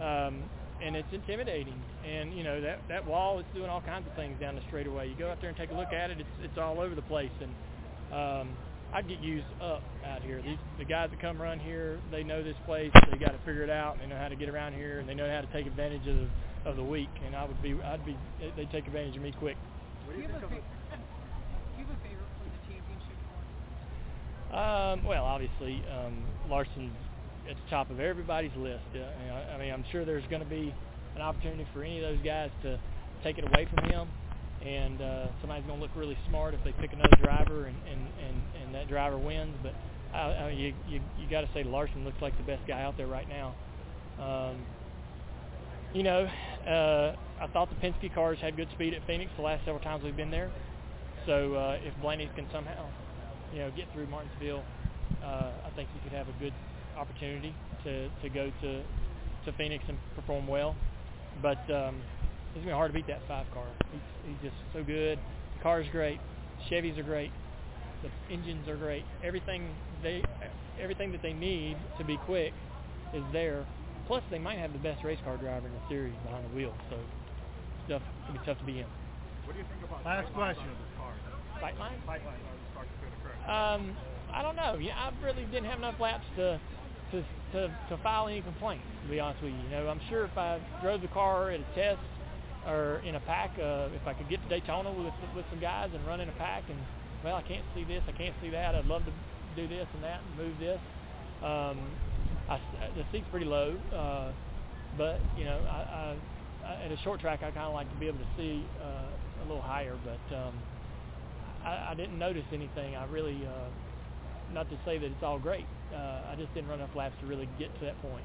um, and it's intimidating. And you know that that wall is doing all kinds of things down the straightaway. You go out there and take a look at it. It's it's all over the place, and um, I'd get used up out here. These the guys that come run here, they know this place. They got to figure it out. And they know how to get around here, and they know how to take advantage of the of the week. And I would be I'd be they they take advantage of me quick. Do you have a fa- do you have a favorite from the championship? Um, well, obviously, um, Larson's at the top of everybody's list. Uh, I mean, I'm sure there's going to be an opportunity for any of those guys to take it away from him, and uh, somebody's going to look really smart if they pick another driver and and and, and that driver wins. But I, I, you you you got to say Larson looks like the best guy out there right now. Um, you know, uh, I thought the Penske cars had good speed at Phoenix the last several times we've been there. So uh, if Blaney's can somehow, you know, get through Martinsville, uh, I think he could have a good opportunity to, to go to to Phoenix and perform well. But um, it's gonna be hard to beat that five car. He's, he's just so good. The car's great. Chevys are great. The engines are great. Everything they everything that they need to be quick is there. Plus, they might have the best race car driver in the series behind the wheel. So, stuff it'll be tough to be him. What do you think about Last question. Sightline? Sightline of this car compared to Craig? Um, I don't know. Yeah, I really didn't have enough laps to to to to file any complaints. To be honest with you, you know, I'm sure if I drove the car at a test or in a pack, uh, if I could get to Daytona with with some guys and run in a pack, and well, I can't see this, I can't see that. I'd love to do this and that and move this. Um, I, the seat's pretty low, uh, but you know, I, I, at a short track, I kind of like to be able to see uh, a little higher. But um, I, I didn't notice anything. I really, uh, not to say that it's all great. Uh, I just didn't run enough laps to really get to that point.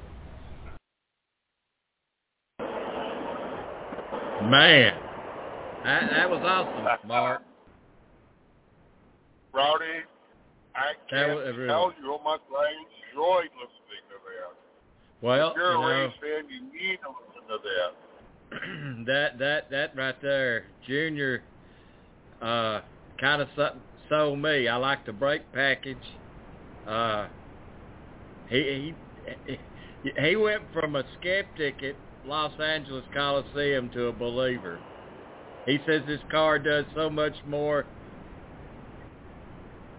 Man, that, that was awesome, Mark. Rowdy, I can't was- it really- tell you how much I enjoyed listening to that. Well, if you're you a know, race fan, you need to listen to that. that that that right there, Junior, uh, kind of sold me. I like the brake package. Uh, he he he went from a skeptic at Los Angeles Coliseum to a believer. He says this car does so much more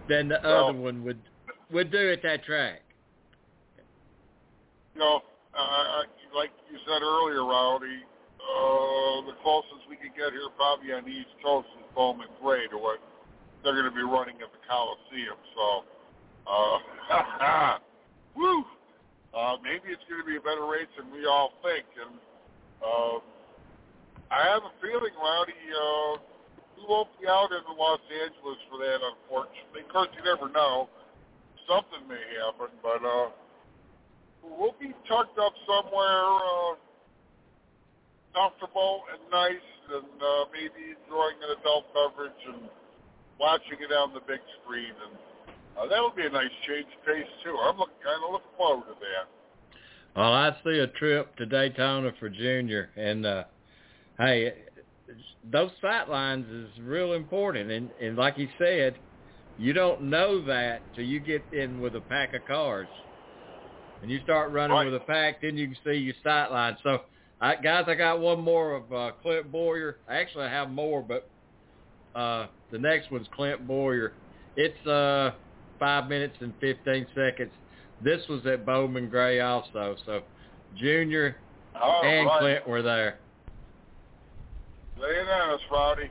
than the Well- other one would would do at that track. You know, uh, like you said earlier, Rowdy, uh, the closest we could get here probably on the East Coast is Bowman Gray to what they're going to be running at the Coliseum. So, uh, woo! Uh, maybe it's going to be a better race than we all think. And uh, I have a feeling, Rowdy, uh, we won't be out in Los Angeles for that, unfortunately. Of course, you never know. Something may happen, but uh, we'll be tucked up somewhere uh, comfortable and nice and uh, maybe enjoying an adult beverage and watching it on the big screen. And uh, that'll be a nice change of pace, too. I'm look, kind of looking forward to that. Well, I see a trip to Daytona for Junior, and uh, hey, those sight lines is real important. And, and like he said, you don't know that till you get in with a pack of cars, and you start running with a pack. Then you can see your sight lines. So, I, guys, I got one more of uh, Clint Bowyer. Actually, I have more, but uh, the next one's Clint Bowyer. It's uh, five minutes and 15 seconds. This was at Bowman Gray also. So Junior All and right. Clint were there. Lay it on us, Rowdy.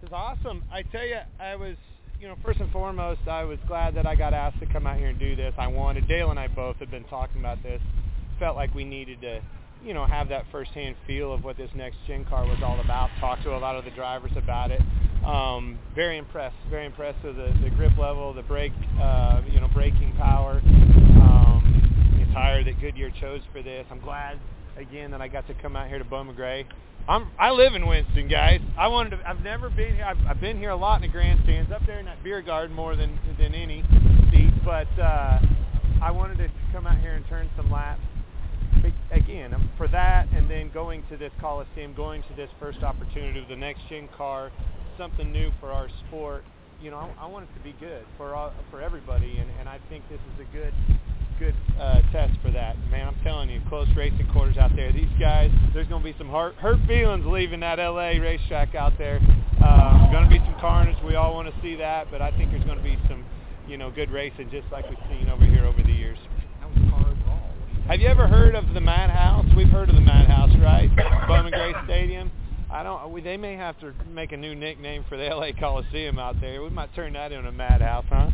This is awesome. I tell you, I was, you know, first and foremost, I was glad that I got asked to come out here and do this. I wanted. Dale and I both had been talking about this. Felt like we needed to, you know, have that firsthand feel of what this next gen car was all about. Talk to a lot of the drivers about it. Um, very impressed. Very impressed with the, the grip level, the brake, uh, you know, braking power. Um, the tire that Goodyear chose for this. I'm glad again that I got to come out here to Bowman Gray. I'm I live in Winston, guys. I wanted to. I've never been here. I've, I've been here a lot in the grandstands, up there in that beer garden more than than any seat. But uh, I wanted to come out here and turn some laps. Again, um, for that, and then going to this Coliseum, going to this first opportunity of the next gen car, something new for our sport. You know, I, I want it to be good for all, for everybody, and, and I think this is a good good uh, test for that. Man, I'm telling you, close racing quarters out there. These guys, there's going to be some hurt, hurt feelings leaving that LA racetrack out there. Uh, going to be some carnage. We all want to see that, but I think there's going to be some, you know, good racing just like we've seen over here over the years. Have you ever heard of the Madhouse? We've heard of the Madhouse, right? Bowman Gray Stadium. I don't. They may have to make a new nickname for the LA Coliseum out there. We might turn that into a Madhouse, huh?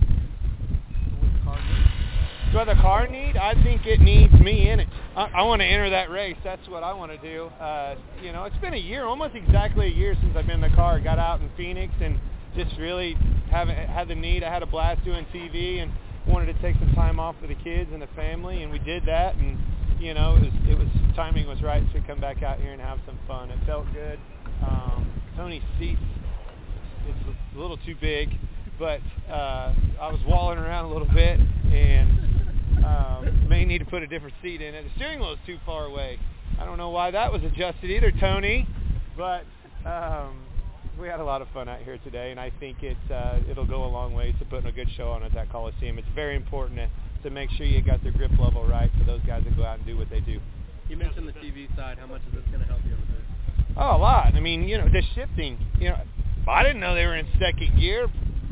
What the car need? I think it needs me in it. I, I want to enter that race. That's what I want to do. Uh, you know, it's been a year, almost exactly a year since I've been in the car. Got out in Phoenix and just really haven't had the need. I had a blast doing TV and wanted to take some time off with the kids and the family, and we did that. And you know, it was, it was timing was right to come back out here and have some fun. It felt good. Um, Tony's seats, it's a little too big, but uh, I was walling around a little bit and um, may need to put a different seat in it. The steering wheel is too far away. I don't know why that was adjusted either, Tony, but um, we had a lot of fun out here today, and I think it uh, it'll go a long way to putting a good show on at that Coliseum. It's very important to, to make sure you got their grip level right for those guys that go out and do what they do. You mentioned the TV side. How much is this going to help you with this? Oh, a lot. I mean, you know, the shifting. You know, I didn't know they were in second gear.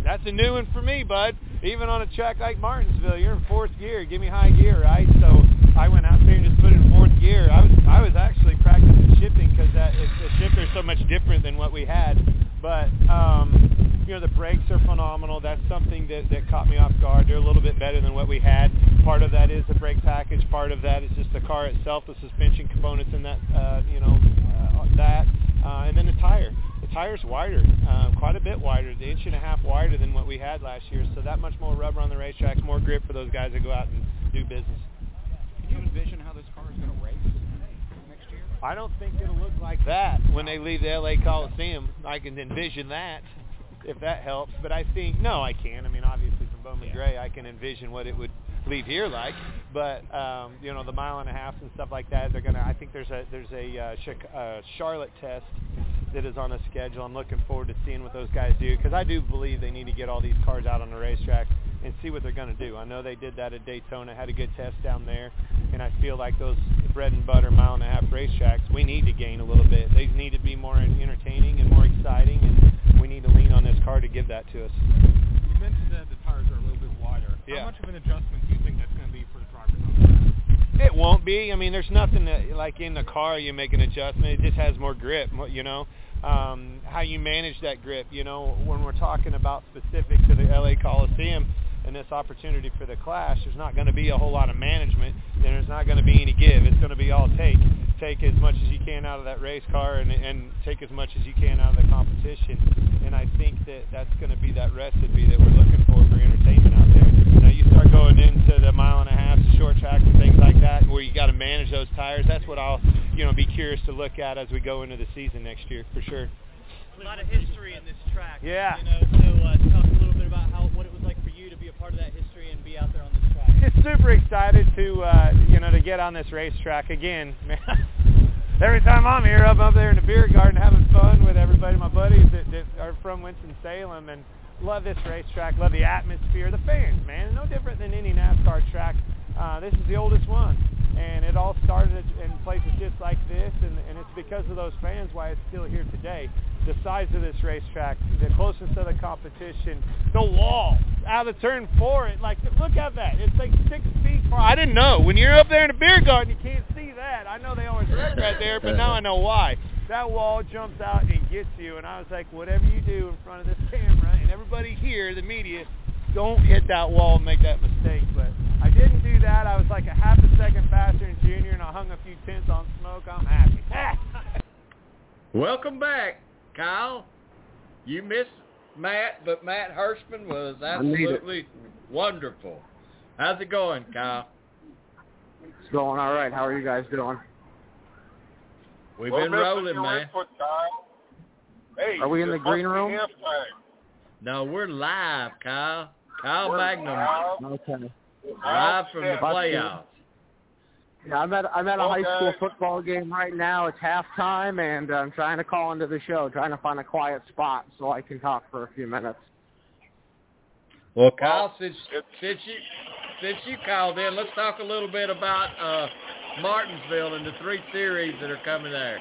That's a new one for me, bud. even on a track like Martinsville, you're in fourth gear. Give me high gear, right? So I went out there and just put it in fourth gear. I was I was actually practicing shifting because that the shifter is so much different than what we had. But um, you know the brakes are phenomenal. That's something that that caught me off guard. They're a little bit better than what we had. Part of that is the brake package. Part of that is just the car itself, the suspension components in that uh, you know uh, that, uh, and then the tire. Tire's wider, uh, quite a bit wider, the inch and a half wider than what we had last year. So that much more rubber on the racetracks, more grip for those guys that go out and do business. Can you envision how this car is going to race next year? I don't think it'll look like that when they leave the LA Coliseum. I can envision that, if that helps. But I think no, I can't. I mean, obviously from Bowman Gray, I can envision what it would leave here like. But um, you know, the mile and a half and stuff like that, they're gonna. I think there's a there's a uh, Chic- uh, Charlotte test that is on the schedule. I'm looking forward to seeing what those guys do because I do believe they need to get all these cars out on the racetrack and see what they're going to do. I know they did that at Daytona, had a good test down there, and I feel like those bread and butter mile and a half racetracks, we need to gain a little bit. They need to be more entertaining and more exciting, and we need to lean on this car to give that to us. You mentioned that the tires are a little bit wider. Yeah. How much of an adjustment do you think that's going to be for the drivers on the track? It won't be. I mean, there's nothing that, like in the car you make an adjustment. It just has more grip, you know. Um, how you manage that grip, you know, when we're talking about specific to the LA Coliseum and this opportunity for the Clash, there's not going to be a whole lot of management. And there's not going to be any give. It's going to be all take. Take as much as you can out of that race car and, and take as much as you can out of the competition. And I think that that's going to be that recipe that we're looking for for entertainment out there. You know, you start going into the mile and a half, the short tracks and things like that, where you got to manage those tires. That's what I'll, you know, be curious to look at as we go into the season next year, for sure. A lot of history in this track. Yeah. You know, so uh, talk a little bit about how what it part of that history and be out there on this track. Just super excited to, uh, you know, to get on this racetrack again. Man, every time I'm here, I'm up there in the beer garden having fun with everybody, my buddies that, that are from Winston Salem, and love this racetrack. Love the atmosphere, the fans, man. No different than any NASCAR track. Uh, this is the oldest one, and it all started in places just like this, and, and it's because of those fans why it's still here today. The size of this racetrack, the closeness of the competition, the wall out of turn four. It like look at that. It's like six feet far. I didn't know when you're up there in the beer garden, you can't see that. I know they always wreck right there, but now I know why. That wall jumps out and gets you, and I was like, whatever you do in front of this camera and everybody here, the media, don't hit that wall and make that mistake. But I didn't do that. I was like a half a second faster than Junior, and I hung a few tents on smoke. I'm happy. Welcome back, Kyle. You missed Matt, but Matt Hirschman was I need it. absolutely wonderful. How's it going, Kyle? It's going all right. How are you guys doing? We've We're been missing rolling, your man. input, Hey, Are we in the green room? No, we're live, Kyle. Kyle We're Magnum, live. Okay. live from the Yeah. playoffs. Yeah, I'm at I'm at a high school football game right now. It's halftime, and I'm trying to call into the show, trying to find a quiet spot so I can talk for a few minutes. Well, Kyle, since since you since you called in, let's talk a little bit about uh, Martinsville and the three series that are coming there.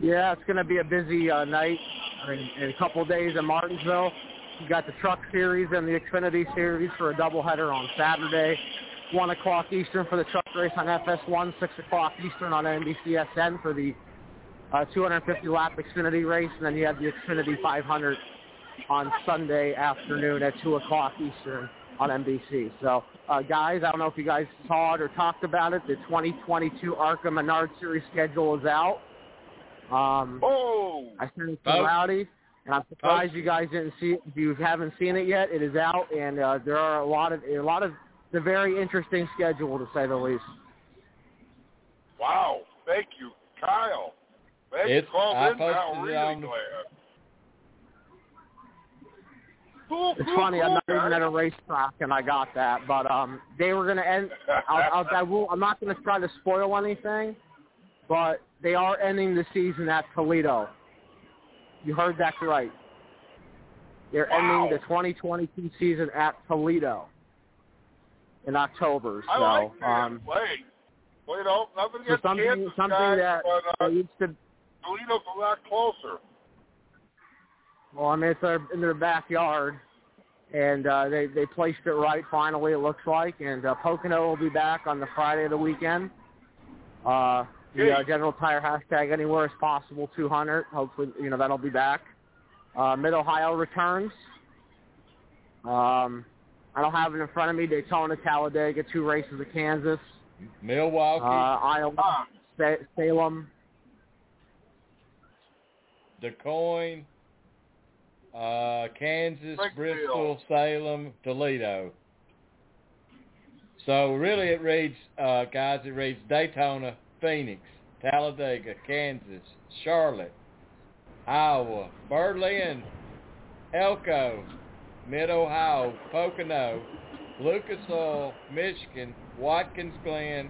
Yeah, it's going to be a busy uh, night in, a couple days in Martinsville. You got the Truck Series and the Xfinity Series for a doubleheader on Saturday. 1 o'clock Eastern for the truck race on FS1, 6 o'clock Eastern on NBCSN for the uh, 250-lap Xfinity race, and then you have the Xfinity 500 on Sunday afternoon at 2 o'clock Eastern on NBC. So, uh, guys, I don't know if you guys saw it or talked about it. The 2022 ARCA Menard Series schedule is out. Um, oh! I sent it to Folks. Rowdy, and I'm surprised you guys didn't see it. If you haven't seen it yet, it is out, and uh, there are a lot of a lot of the very interesting schedule to say the least. Wow. Thank you, Kyle. Glad It's- you called I in, Kyle. posted it Really on glad. Cool, It's cool, funny, I'm cool, not even at a racetrack, and I got that. But um, they were going to end. I'll, I'll, I will, I'm not going to try to spoil anything, but they are ending the season at Toledo. You heard that right. They're Wow. ending the 2022 season at Toledo in October. So, I So, like that. um, Wait. Wait, no, nothing so against something Kansas something guys, that but uh, used to Toledo's a lot closer. Well, I mean, it's their, in their backyard, and uh, they they placed it right finally. It looks like, and uh, Pocono will be back on the Friday of the weekend. Uh, the uh, General Tire hashtag anywhere is possible 200. Hopefully, you know that'll be back. Uh, Mid Ohio returns. Um, I don't have it in front of me. Daytona, Talladega, two races at Kansas, Milwaukee, uh, Iowa, Sa- Salem. DuQuoin, uh, Kansas, Bristol, Salem, Toledo. So really it reads, uh, guys, it reads Daytona, Phoenix, Talladega, Kansas, Charlotte, Iowa, Berlin, Elko, Mid-Ohio, Pocono, Lucas Oil, Michigan, Watkins Glen,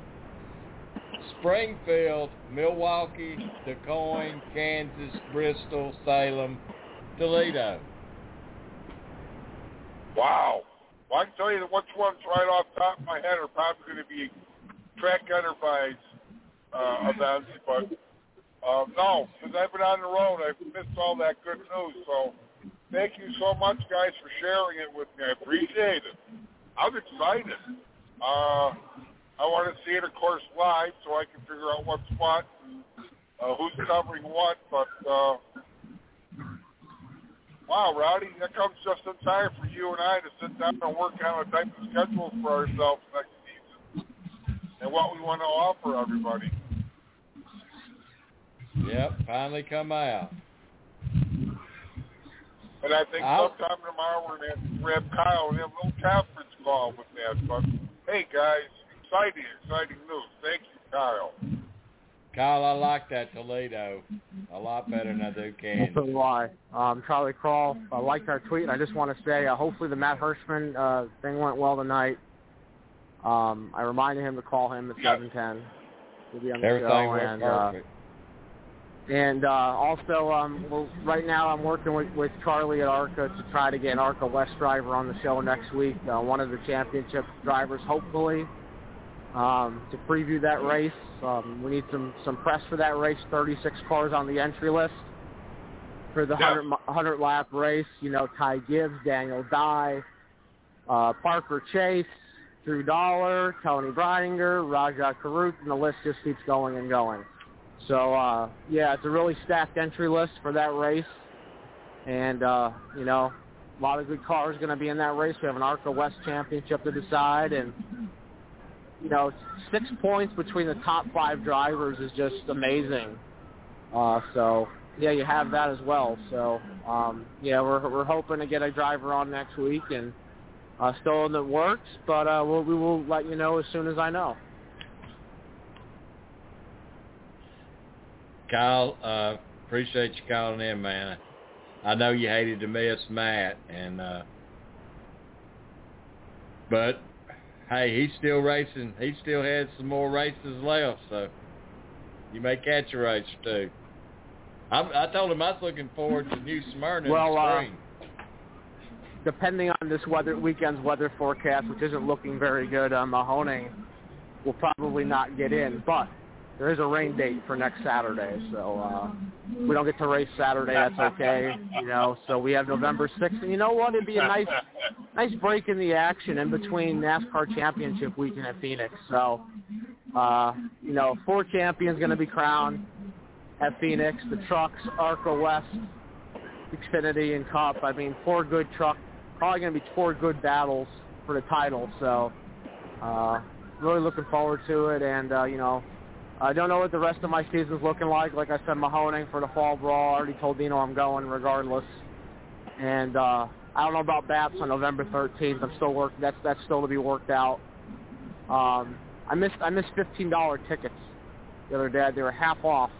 Springfield, Milwaukee, DuQuoin, Kansas, Bristol, Salem, Toledo. Wow. Well, I can tell you that which ones right off the top of my head are probably going to be track enterprise uh, events, but uh, no, because I've been on the road, I've missed all that good news. So thank you so much, guys, for sharing it with me. I appreciate it. I'm excited. Uh, I want to see it, of course, live so I can figure out what's what, uh, who's covering what. But uh, wow, Rowdy, that comes just in time for you and I to sit down and work on a type of schedule for ourselves next season and what we want to offer everybody. Yep, finally come out. And I think I'll- sometime tomorrow we're going to grab Kyle and have a little conference call with that. But hey, guys, exciting, exciting news. Thank you, Kyle. Kyle, I like that Toledo a lot better than I do Kansas. So do I. Um, Charlie Crawl I liked our tweet. I just want to say, uh, hopefully the Matt Hirschman uh, thing went well tonight. Um, I reminded him to call him at seven ten. He'll be on the Everything show, went and uh, perfect. and uh, also, um, well, right now I'm working with, with Charlie at ARCA to try to get an ARCA West driver on the show next week. Uh, one of the championship drivers, hopefully, um, to preview that race. Um, we need some some press for that race. 36 cars on the entry list for the 100, mi- 100 lap race. You know, Ty Gibbs, Daniel Dye, uh, Parker Chase, Drew Dollar, Toni Breidinger, Rajah Caruth, and the list just keeps going and going. So uh, yeah, it's a really stacked entry list for that race, and uh, you know, a lot of good cars going to be in that race. We have an ARCA West Championship to decide, and you know, six points between the top five drivers is just amazing. Uh, so yeah, you have that as well. So um, yeah, we're we're hoping to get a driver on next week, and uh, still in the works, but uh, we'll, we will let you know as soon as I know. Kyle, uh, appreciate you calling in, man. I know you hated to miss Matt, and uh, but hey, he's still racing. He still has some more races left, so you may catch a race or two. I, I told him I was looking forward to New Smyrna Well, in the uh, depending on this weather weekend's weather forecast, which isn't looking very good, uh, Mahoning will probably not get in. But there is a rain date for next Saturday, so uh, we don't get to race Saturday. That's okay, you know. So we have November sixth, and you know what? It'd be a nice, nice break in the action in between NASCAR Championship weekend at Phoenix. So, uh, you know, four champions going to be crowned at Phoenix. The trucks, ARCA West, Xfinity and Cup. I mean, four good truck, probably going to be four good battles for the title. So, uh, really looking forward to it. And uh, you know, I don't know what the rest of my season's looking like. Like I said, Mahoning for the fall brawl. I already told Dino I'm going regardless. And uh, I don't know about Baps on November 13th. I'm still work. That's that's still to be worked out. Um, I missed I missed $15 tickets the other day. They were half off.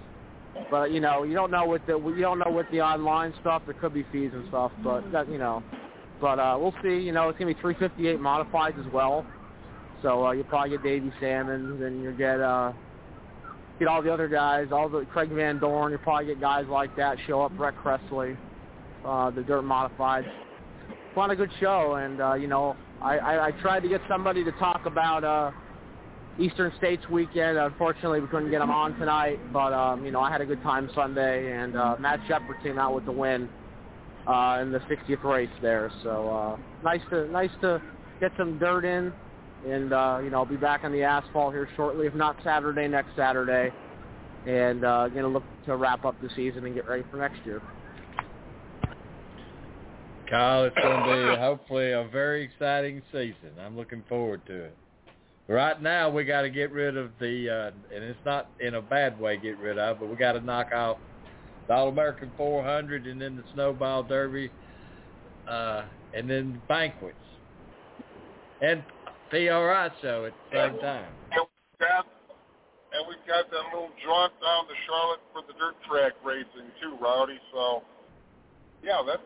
But you know, you don't know what the you don't know what the online stuff. There could be fees and stuff, but that you know. But uh, we'll see. You know, it's gonna be 358 modifieds as well. So uh, you'll probably get Davey Salmons, and you'll get uh, get all the other guys, all the Craig Von Dohren. You'll probably get guys like that show up. Brett Kressley, uh, the dirt modifieds. It's a good show, and uh, you know, I, I, I tried to get somebody to talk about. Uh, Eastern States weekend. Unfortunately, we couldn't get him on tonight, but um, you know I had a good time Sunday, and uh, Matt Sheppard came out with the win uh, in the 60th race there. So uh, nice to nice to get some dirt in, and uh, you know I'll be back on the asphalt here shortly, if not Saturday, next Saturday, and uh, gonna look to wrap up the season and get ready for next year. Kyle, it's going to be hopefully a very exciting season. I'm looking forward to it. Right now, we got to get rid of the, uh, and it's not in a bad way get rid of, but we got to knock off the All-American 400 and then the Snowball Derby, uh, and then banquets. And PRI show at the same time. And we got, and we got that little jaunt down to Charlotte for the dirt track racing too, Rowdy. So, yeah, that's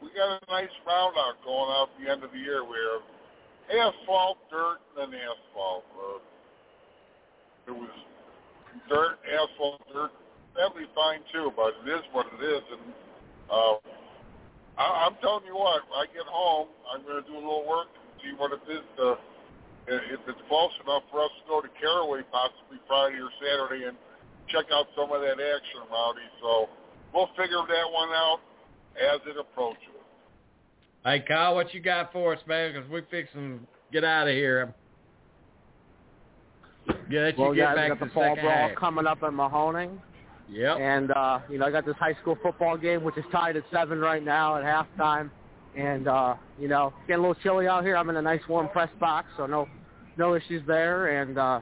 we got a nice round out going out at the end of the year. We have asphalt, dirt, and then asphalt. Uh, it was dirt, asphalt, dirt. That'd be fine too, but it is what it is. And uh, I, I'm telling you what, when I get home, I'm going to do a little work and see what it is to, if it's close enough for us to go to Caraway possibly Friday or Saturday and check out some of that action, Rowdy. So we'll figure that one out as it approaches. Hey, Kyle, what you got for us, man? Because we fixing to get out of here. Get well, you get guys, back got to the fall brawl half. coming up in Mahoning. Yep. And uh, you know, I got this high school football game which is tied at seven right now at halftime. And uh, you know, getting a little chilly out here. I'm in a nice warm press box, so no no issues there and uh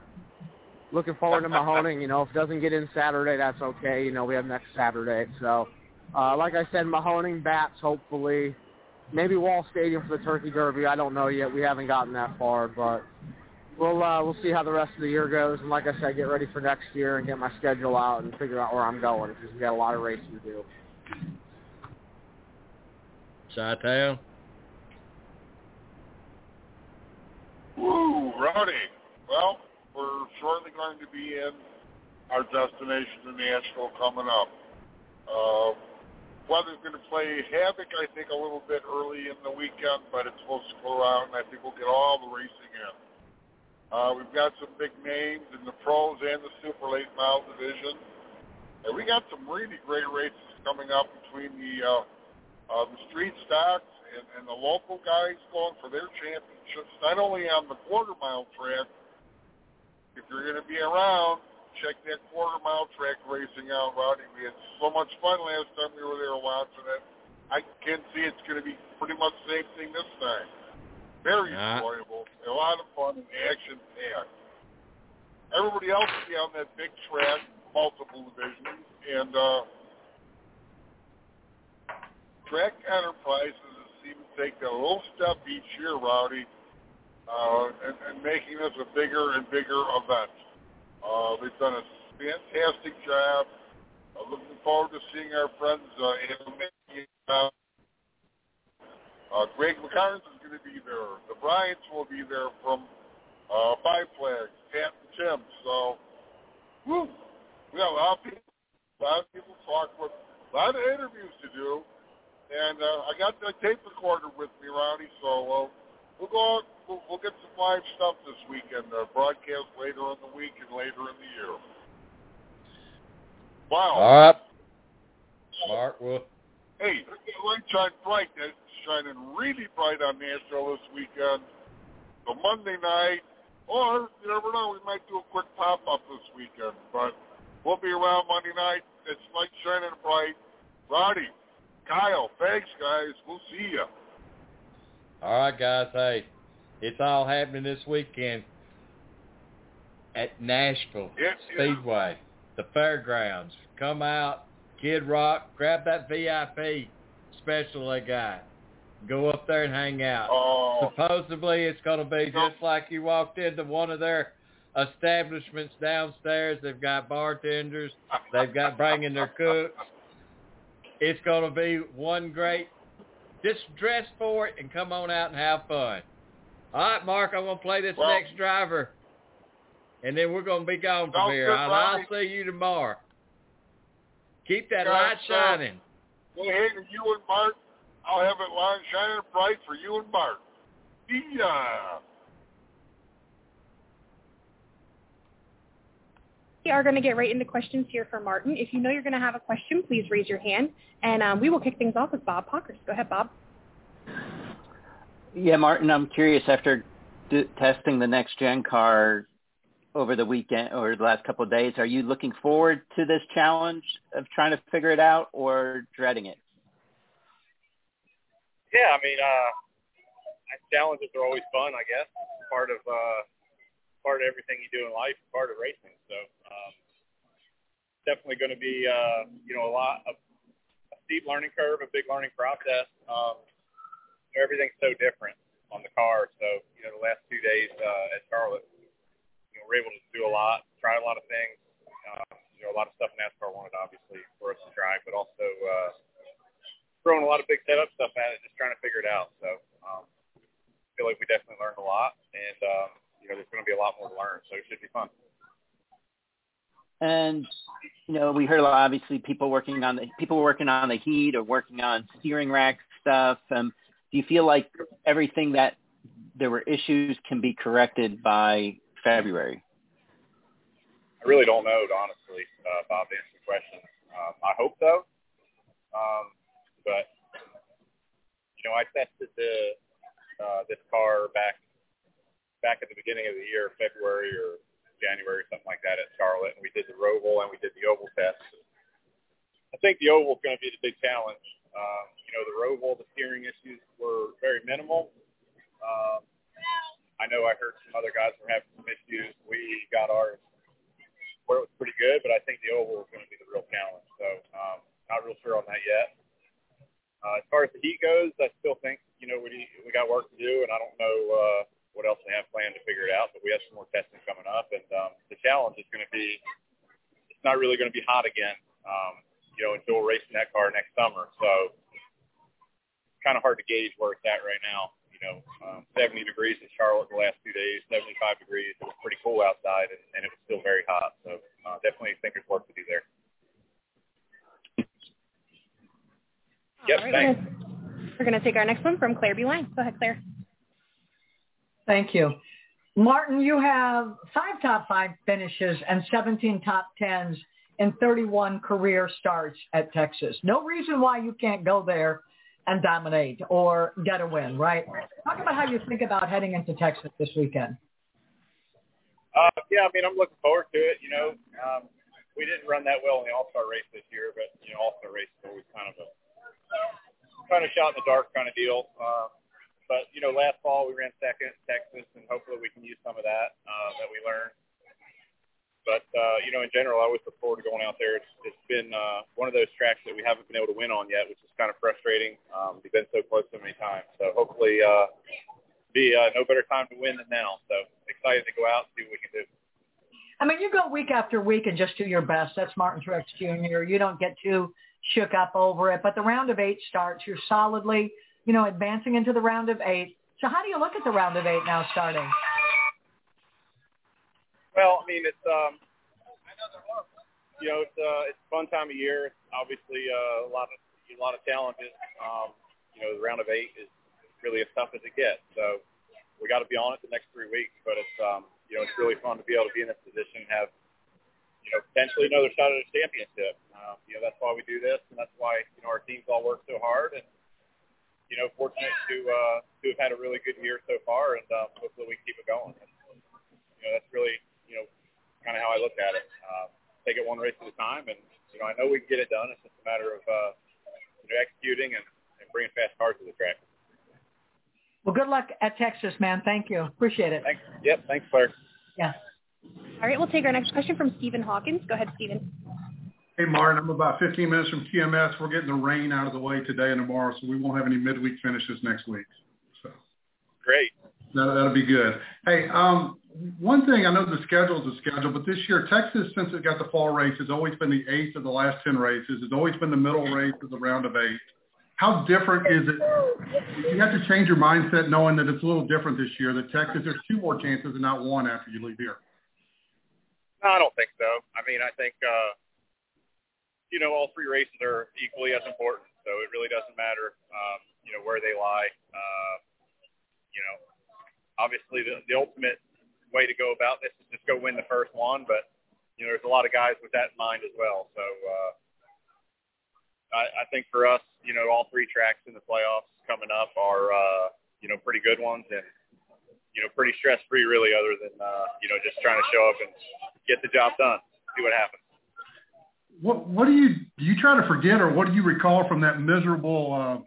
looking forward to Mahoning. You know, if it doesn't get in Saturday, that's okay. You know, we have next Saturday. So uh like I said, Mahoning bats hopefully. Maybe Wall Stadium for the Turkey Derby. I don't know yet. We haven't gotten that far, but we'll uh, we'll see how the rest of the year goes. And like I said, get ready for next year and get my schedule out and figure out where I'm going because we got a lot of racing to do. Chi-town. Woo, Rowdy. Well, we're shortly going to be in our destination in Nashville coming up. Uh, weather's going to play havoc, I think, a little bit early in the weekend, but it's supposed to go around, and I think we'll get all the racing in. Uh, we've got some big names in the pros and the super late model division. And we got some really great races coming up between the uh, uh, the street stocks and, and the local guys going for their championships, not only on the quarter mile track. If you're going to be around, check that quarter mile track racing out, Rodney. We had so much fun last time we were there watching it. I can see it's going to be pretty much the same thing this time. Very Yeah. enjoyable, a lot of fun and action packed. Everybody else will be on that big track, multiple divisions, and uh, Track Enterprises seem to take a little step each year, Rowdy, uh, and, and making this a bigger and bigger event. Uh, they've done a fantastic job. Uh, looking forward to seeing our friends uh, uh, Greg McCarnes is going to be there. The Bryants will be there from uh, Five Flags, Pat and Tim. So, woo, we got a lot of people, a lot of people to talk with, a lot of interviews to do. And uh, I got the tape recorder with me, Rowdy, so uh, we'll go out, we'll, we'll get some live stuff this weekend, uh, broadcast later in the week and later in the year. Wow. All right. Mark, well, Hey, the light shine bright. It's shining really bright on Nashville this weekend. So Monday night, or you never know, we might do a quick pop-up this weekend. But we'll be around Monday night. It's light shining bright. Roddy, Kyle, thanks, guys. We'll see you. all right, guys. Hey, it's all happening this weekend at Nashville yeah. Speedway, the fairgrounds. Come out, Kid Rock, grab that VIP special they got. Go up there and hang out. Oh, Supposedly it's going to be just like you walked into one of their establishments downstairs. They've got bartenders. They've got bringing their cooks. It's going to be one great. Just dress for it and come on out and have fun. All right, Mark, I'm going to play this Well- next driver. And then we're going to be gone from here. And I'll see you tomorrow. Keep that light shining. Go ahead and you and Bart. I'll have it light shining bright for you and Bart. See We are going to get right into questions here for Martin. If you know you're going to have a question, please raise your hand, and um, we will kick things off with Bob Pockrass. Go ahead, Bob. Yeah, Martin, I'm curious after d- testing the next gen car over the weekend or the last couple of days, are you looking forward to this challenge of trying to figure it out or dreading it? Yeah, I mean, uh, challenges are always fun, I guess. Part of uh, part of everything you do in life, part of racing. So um, definitely going to be uh, you know a lot of a steep learning curve, a big learning process. Um, everything's so different on the car. So you know the last two days uh, at Charlotte, you know, we're able to do a lot, try a lot of things. Uh, you know, a lot of stuff NASCAR wanted obviously for us to try, but also uh, throwing a lot of big setup stuff at it, just trying to figure it out. So um, I feel like we definitely learned a lot, and um, know, there's going to be a lot more to learn, so it should be fun. And you know, we heard a lot. Obviously, people working on the people working on the heat or working on steering rack stuff. Um, do you feel like everything that there were issues can be corrected by February? I really don't know, honestly, uh, Bob, to answer the question. Um, I hope so. Um, but you know, I tested the uh, this car back back at the beginning of the year, February or January, something like that, at Charlotte, and we did the Roval and we did the Oval test. I think the Oval is going to be the big challenge. Um, you know, the Roval, the steering issues were very minimal. Um, I know I heard some other guys were having some issues. We got ours where it was pretty good, but I think the Oval is going to be the real challenge. So um, not real sure on that yet. Uh, as far as the heat goes, I still think you know we we got work to do, and I don't know uh, what else they have planned to figure it out. But we have some more testing coming up, and um, the challenge is going to be it's not really going to be hot again, um, you know, until we're racing that car next summer. So kind of hard to gauge where it's at right now. You know, um, 70 degrees in Charlotte the last two days, 75 degrees. It was pretty cool outside, and, and it was still very hot. So uh, definitely think there's work to do there. Yep, All right, thanks. We're going to take our next one from Claire B. Lang. Go ahead, Claire. Thank you. Martin, you have five top five finishes and 17 top tens in 31 career starts at Texas. No reason why you can't go there and dominate or get a win, right? Talk about how you think about heading into Texas this weekend. Uh, yeah, I mean, I'm looking forward to it. You know, um, we didn't run that well in the All-Star race this year, but you know, All-Star race is always kind of a kind of shot in the dark kind of deal. Uh, but you know, last fall we ran second in Texas, and hopefully we can use some of that uh, that we learned. But uh, you know, in general, I always look forward to going out there. It's, it's been uh, one of those tracks that we haven't been able to win on yet, which is kind of frustrating. Um, we've been so close so many times. So hopefully, uh, be uh, no better time to win than now. So excited to go out and see what we can do. I mean, you go week after week and just do your best. That's Martin Truex Jr. You don't get too shook up over it. But the round of eight starts. You're solidly, you know, advancing into the round of eight. So how do you look at the round of eight now starting? Well, I mean, it's um, you know, it's uh, it's a fun time of year. Obviously uh, a lot of a lot of challenges. Um, you know, the round of eight is really as tough as it gets. So we got to be on it the next three weeks. But it's um, you know, it's really fun to be able to be in this position and have you know potentially another shot at a championship. Um, you know, that's why we do this, and that's why you know our teams all work so hard. And you know, fortunate to uh, to have had a really good year so far, and um, hopefully we can keep it going. And, you know, that's really you know kind of how I look at it. Uh, take it one race at a time, and you know I know we can get it done. It's just a matter of uh, you know executing and, and bringing fast cars to the track. Well, good luck at Texas, man. Thank you. Appreciate it. Thanks. Yep. Thanks, Claire. Yeah. All right, we'll take our next question from Stephen Hawkins. Go ahead, Stephen. Hey, Martin, I'm about 15 minutes from QMS. We're getting the rain out of the way today and tomorrow, so we won't have any midweek finishes next week. So Great. that, that'll be good. Hey, um, one thing, I know the schedule is a schedule, but this year, Texas, since it got the fall race, has always been the eighth of the last 10 races. It's always been the middle race of the round of eight. How different is it? You have to change your mindset knowing that it's a little different this year, that Texas, there's two more chances and not one after you leave here. No, I don't think so. I mean, I think uh, you know all three races are equally as important. So it really doesn't matter, um, you know, where they lie. Uh, you know, obviously the, the ultimate way to go about this is just go win the first one, but you know, there's a lot of guys with that in mind as well. So uh, I, I think for us, you know, all three tracks in the playoffs coming up are uh, you know pretty good ones and you know pretty stress free really, other than uh, you know just trying to show up and get the job done, see what happens. What what do you do you try to forget or what do you recall from that miserable uh,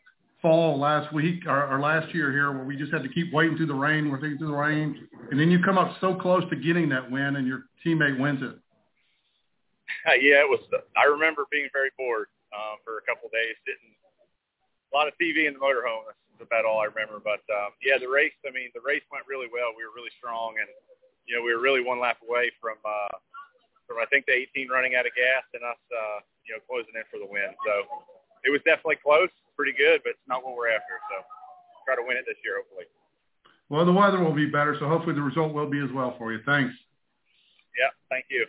fall last week or, or last year here where we just had to keep waiting through the rain, we're through the rain, and then you come up so close to getting that win and your teammate wins it. yeah, it was. I remember being very bored um, for a couple of days, sitting a lot of TV in the motorhome. That's about all I remember. But um, yeah, the race. I mean, the race went really well. We were really strong, and you know, we were really one lap away from uh, from I think the 18 running out of gas and us, uh, you know, closing in for the win. So it was definitely close, pretty good, but it's not what we're after. So try to win it this year, hopefully. Well, the weather will be better, so hopefully the result will be as well for you. Thanks. Yeah, thank you.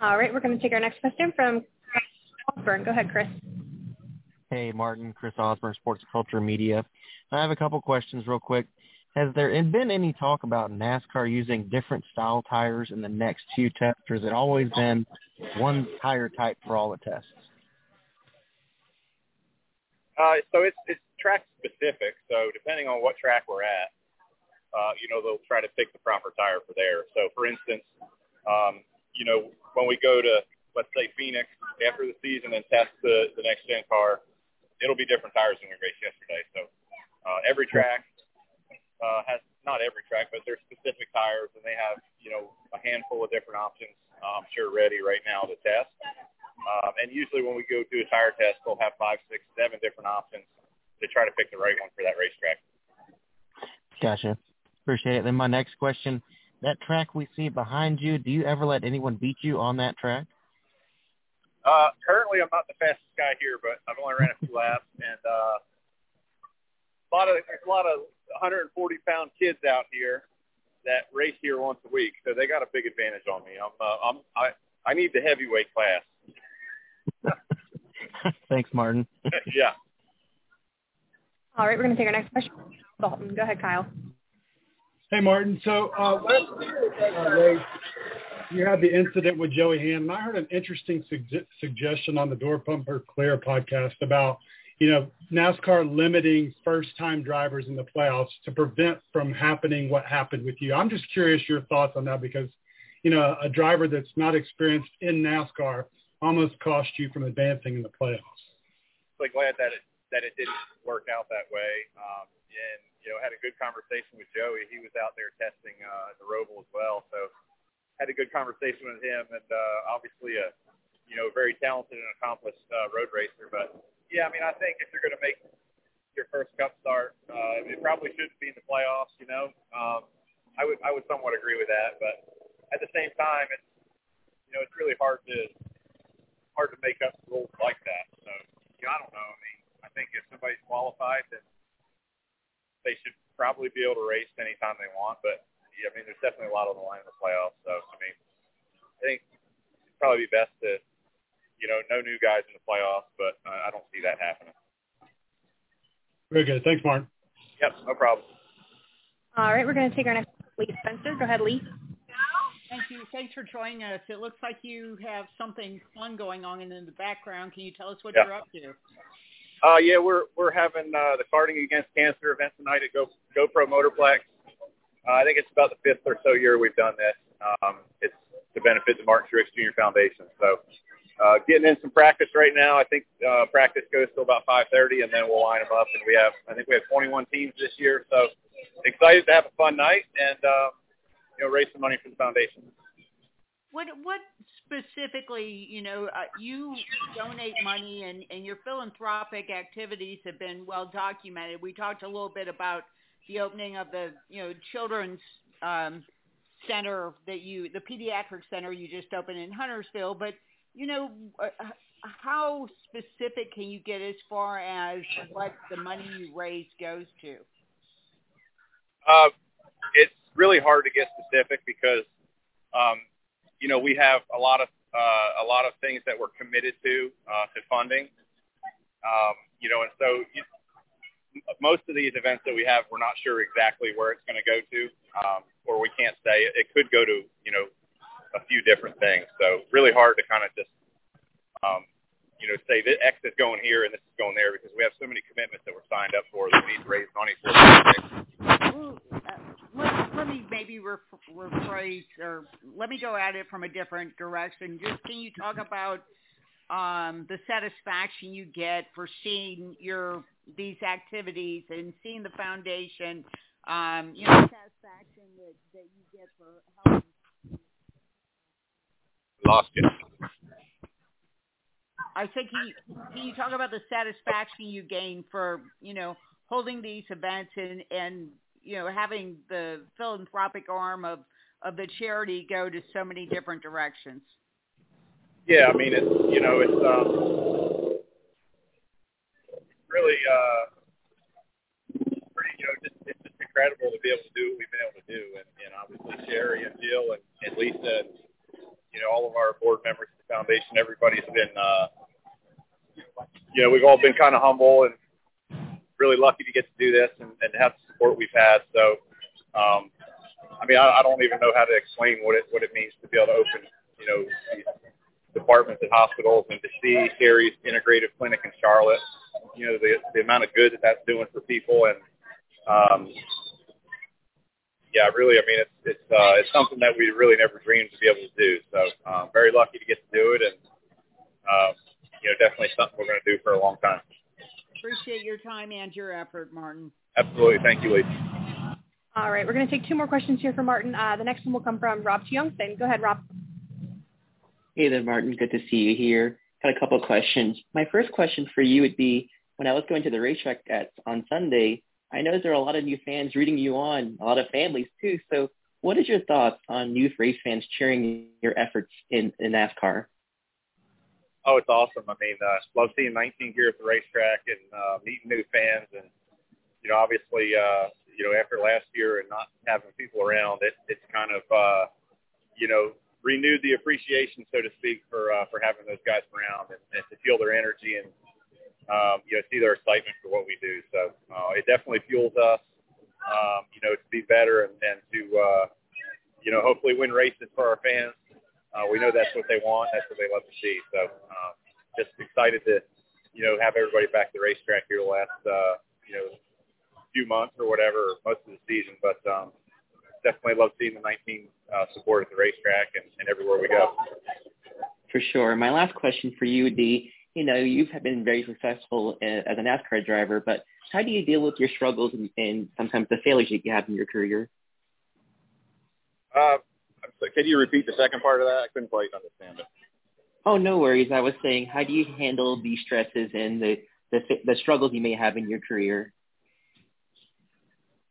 All right, we're going to take our next question from Chris Osborne. Go ahead, Chris. Hey, Martin, Chris Osborne, Sports Culture Media. I have a couple questions real quick. Has there been any talk about NASCAR using different style tires in the next few tests, or has it always been one tire type for all the tests? Uh, so it's it's track specific. So depending on what track we're at, uh, you know, they'll try to pick the proper tire for there. So for instance, um, you know, when we go to let's say Phoenix after the season and test the the next gen car, it'll be different tires than we raced yesterday. So uh, every track uh, has not every track, but there's specific tires, and they have you know a handful of different options. Uh, I'm sure ready right now to test. Um, and usually when we go do a tire test, they'll have five, six, seven different options to try to pick the right one for that racetrack. Gotcha. Appreciate it. Then my next question, that track we see behind you, do you ever let anyone beat you on that track? Uh, currently, I'm not the fastest guy here, but I've only ran a few laps, and uh, a lot of there's a lot of 140 pound kids out here that race here once a week, so they got a big advantage on me. I'm uh, I'm I I need the heavyweight class. Thanks, Martin. yeah. All right, we're going to take our next question. Dalton, go ahead, Kyle. Hey, Martin. So uh, last uh, you had the incident with Joey Hand, and I heard an interesting su- suggestion on the Door Bumper Clear podcast about, you know, NASCAR limiting first-time drivers in the playoffs to prevent from happening what happened with you. I'm just curious your thoughts on that because, you know, a driver that's not experienced in NASCAR almost cost you from advancing in the playoffs. Really glad that it that it didn't work out that way. Um, and you know, had a good conversation with Joey. He was out there testing uh, the Roval as well, so had a good conversation with him. And uh, obviously, a you know, very talented and accomplished uh, road racer. But yeah, I mean, I think if you're going to make your first Cup start, uh, it probably shouldn't be in the playoffs. You know, um, I would I would somewhat agree with that, but at the same time, it's you know, it's really hard to hard to make up rules like that. So, you know, I don't know. I mean, I think if somebody's qualified, then they should probably be able to race anytime they want. But yeah, I mean, there's definitely a lot on the line in the playoffs. So, I mean, I think it'd probably be best to, you know, no new guys in the playoffs, but uh, I don't see that happening. Very good. Thanks, Martin. Yep, no problem. All right, we're going to take our next Lee Spencer. Go ahead, Lee. Thank you. Thanks for joining us. It looks like you have something fun going on in the background. Can you tell us what Yeah. you're up to? Uh, yeah, we're we're having uh, the Karting Against Cancer event tonight at Go GoPro Motorplex. Uh, I think it's about the fifth or so year we've done this. Um, it's to benefit the Martin Truex Jr. Foundation. So, uh, getting in some practice right now. I think uh, practice goes till about 5:30, and then we'll line them up. And we have, I think we have 21 teams this year. So, excited to have a fun night and uh, you know raise some money for the foundation. What what specifically, you know, uh, you donate money and, and your philanthropic activities have been well documented. We talked a little bit about the opening of the, you know, children's um, center that you, the pediatric center you just opened in Huntersville, but you know, uh, how specific can you get as far as what the money you raise goes to? Uh, it's really hard to get specific because, um, you know, we have a lot of uh, a lot of things that we're committed to uh, to funding. Um, you know, and so you, most of these events that we have, we're not sure exactly where it's going to go to, um, or we can't say. It, it could go to, a few different things. So really hard to kind of just um, you know say that X is going here and this is going there because we have so many commitments that we're signed up for that we need to raise money for. Well, uh, let, let me maybe rep- rephrase or let me go at it from a different direction. Just can you talk about um, the satisfaction you get for seeing your these activities and seeing the foundation, um, you know, satisfaction that, that you get for helping. Lost you. I think can you, can you talk about the satisfaction you gain for you know holding these events and and you know having the philanthropic arm of of the charity go to so many different directions. Yeah, I mean it's you know it's um really uh pretty you know just it's just incredible to be able to do what we've been able to do and, and obviously Sherry and Jill and, and Lisa and you know all of our board members of the foundation everybody's been uh you know we've all been kind of humble and really lucky to get to do this and, and have the support we've had. So um I mean I, I don't even know how to explain what it what it means to be able to open you know departments at hospitals and to see Sherry's integrative clinic in Charlotte, you know, the the amount of good that that's doing for people and um yeah, really, I mean, it's it's uh, it's something that we really never dreamed to be able to do. So, um, very lucky to get to do it, and um, you know, definitely something we're going to do for a long time. Appreciate your time and your effort, Martin. Absolutely, thank you, Lee. All right, we're going to take two more questions here for Martin. Uh, the next one will come from Rob Youngson. Go ahead, Rob. Hey there, Martin. Good to see you here. Got a couple of questions. My first question for you would be, when I was going to the racetrack at, on Sunday, I know there are a lot of new fans rooting you on, a lot of families too. So what is your thoughts on youth race fans cheering your efforts in, in NASCAR? Oh, it's awesome. I mean, uh, love seeing 19 here at the racetrack and uh, meeting new fans. And, you know, obviously, uh, you know, after last year and not having people around, it, it's kind of, uh, you know, renewed the appreciation, so to speak, for uh, for having those guys around and, and to feel their energy and um, you know see their excitement for what we do. So uh, it definitely fuels us, um, you know, to be better and, and to uh, you know hopefully win races for our fans. Uh, we know that's what they want. That's what they love to see. So uh, just excited to you know have everybody back to the racetrack here the last uh, you know few months or whatever, most of the season. But um, definitely love seeing the 19 uh, support at the racetrack and, and everywhere we go. For sure. My last question for you would be, you know, you've been very successful as a NASCAR driver, but how do you deal with your struggles and, and sometimes the failures that you have in your career? Uh, so can you repeat the second part of that? I couldn't quite understand it. Oh, no worries. I was saying, how do you handle the stresses and the, the the struggles you may have in your career?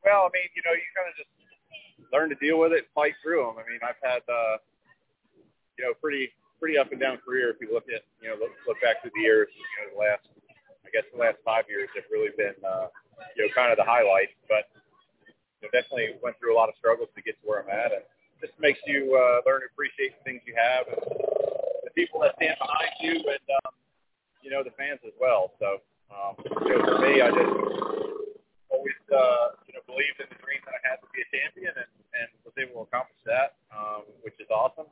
Well, I mean, you know, you kind of just learn to deal with it, and fight through them. I mean, I've had uh, you know pretty pretty up and down career. If you look at you know look, look back through the years, you know the last I guess the last five years have really been uh, you know kind of the highlights. But you know, definitely went through a lot of struggles to get to where I'm at, and just makes you uh, learn to appreciate the things you have and the people that stand behind you, and um, you know the fans as well. So um, you know, for me, I just always uh, you know believed in the dream that I had to be a champion, and, and was able to accomplish that, um, which is awesome.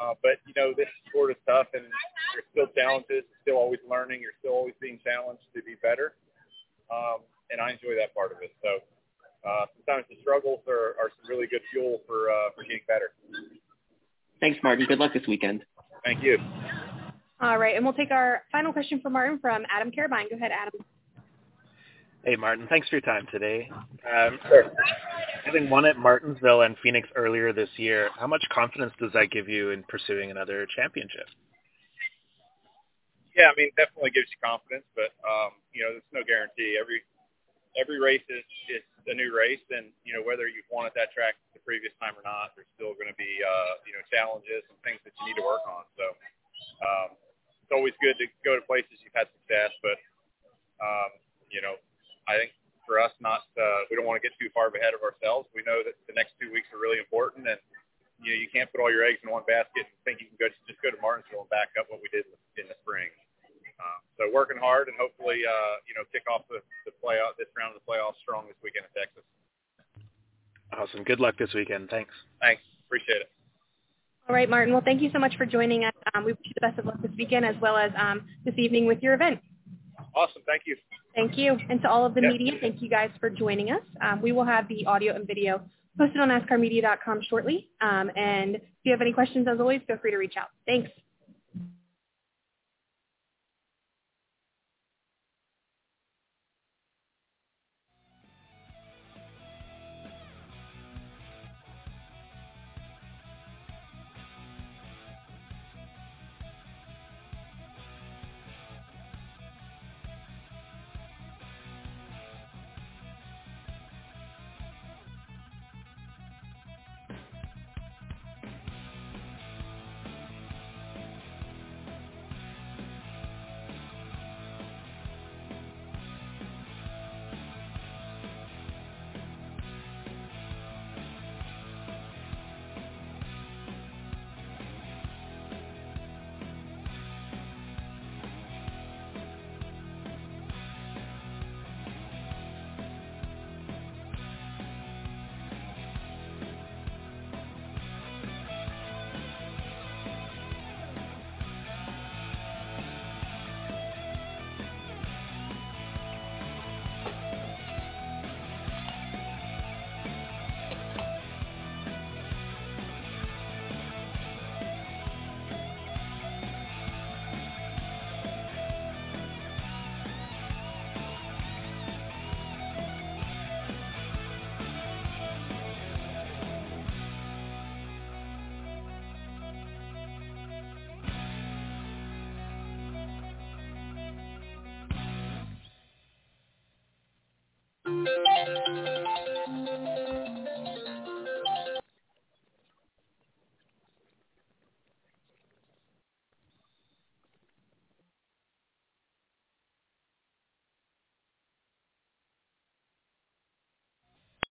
Uh, but you know this sport is tough, and there's still challenges. You're still always learning. You're still always being challenged to be better, um, and I enjoy that part of it. So uh, sometimes the struggles are, are some really good fuel for uh, for getting better. Thanks, Martin. Good luck this weekend. Thank you. All right, and we'll take our final question from Martin from Adam Carabine. Go ahead, Adam. Hey, Martin. Thanks for your time today. Um, sure. Having won at Martinsville and Phoenix earlier this year, how much confidence does that give you in pursuing another championship? Yeah, I mean, definitely gives you confidence, but um, you know, there's no guarantee. Every every race is is a new race, and you know whether you've won at that track the previous time or not, there's still going to be uh, you know challenges and things that you need to work on. So um, it's always good to go to places you've had success, but um, you know I think for us, not uh, we don't want to get too far ahead of ourselves. We know that the next two weeks are really important, and you know you can't put all your eggs in one basket and think you can go just go to Martinsville and back up what we did in the spring. Um, so working hard and hopefully uh, you know kick off the, the playoff this round of the playoffs strong this weekend in Texas. Awesome. Good luck this weekend. Thanks. Thanks. Appreciate it. All right, Martin. Well, thank you so much for joining us. Um, we wish you the best of luck this weekend as well as um, this evening with your event. Awesome. Thank you. Thank you. And to all of the Yep. media, thank you guys for joining us. Um, we will have the audio and video posted on NASCARmedia.com shortly. Um, and if you have any questions, as always, feel free to reach out. Thanks.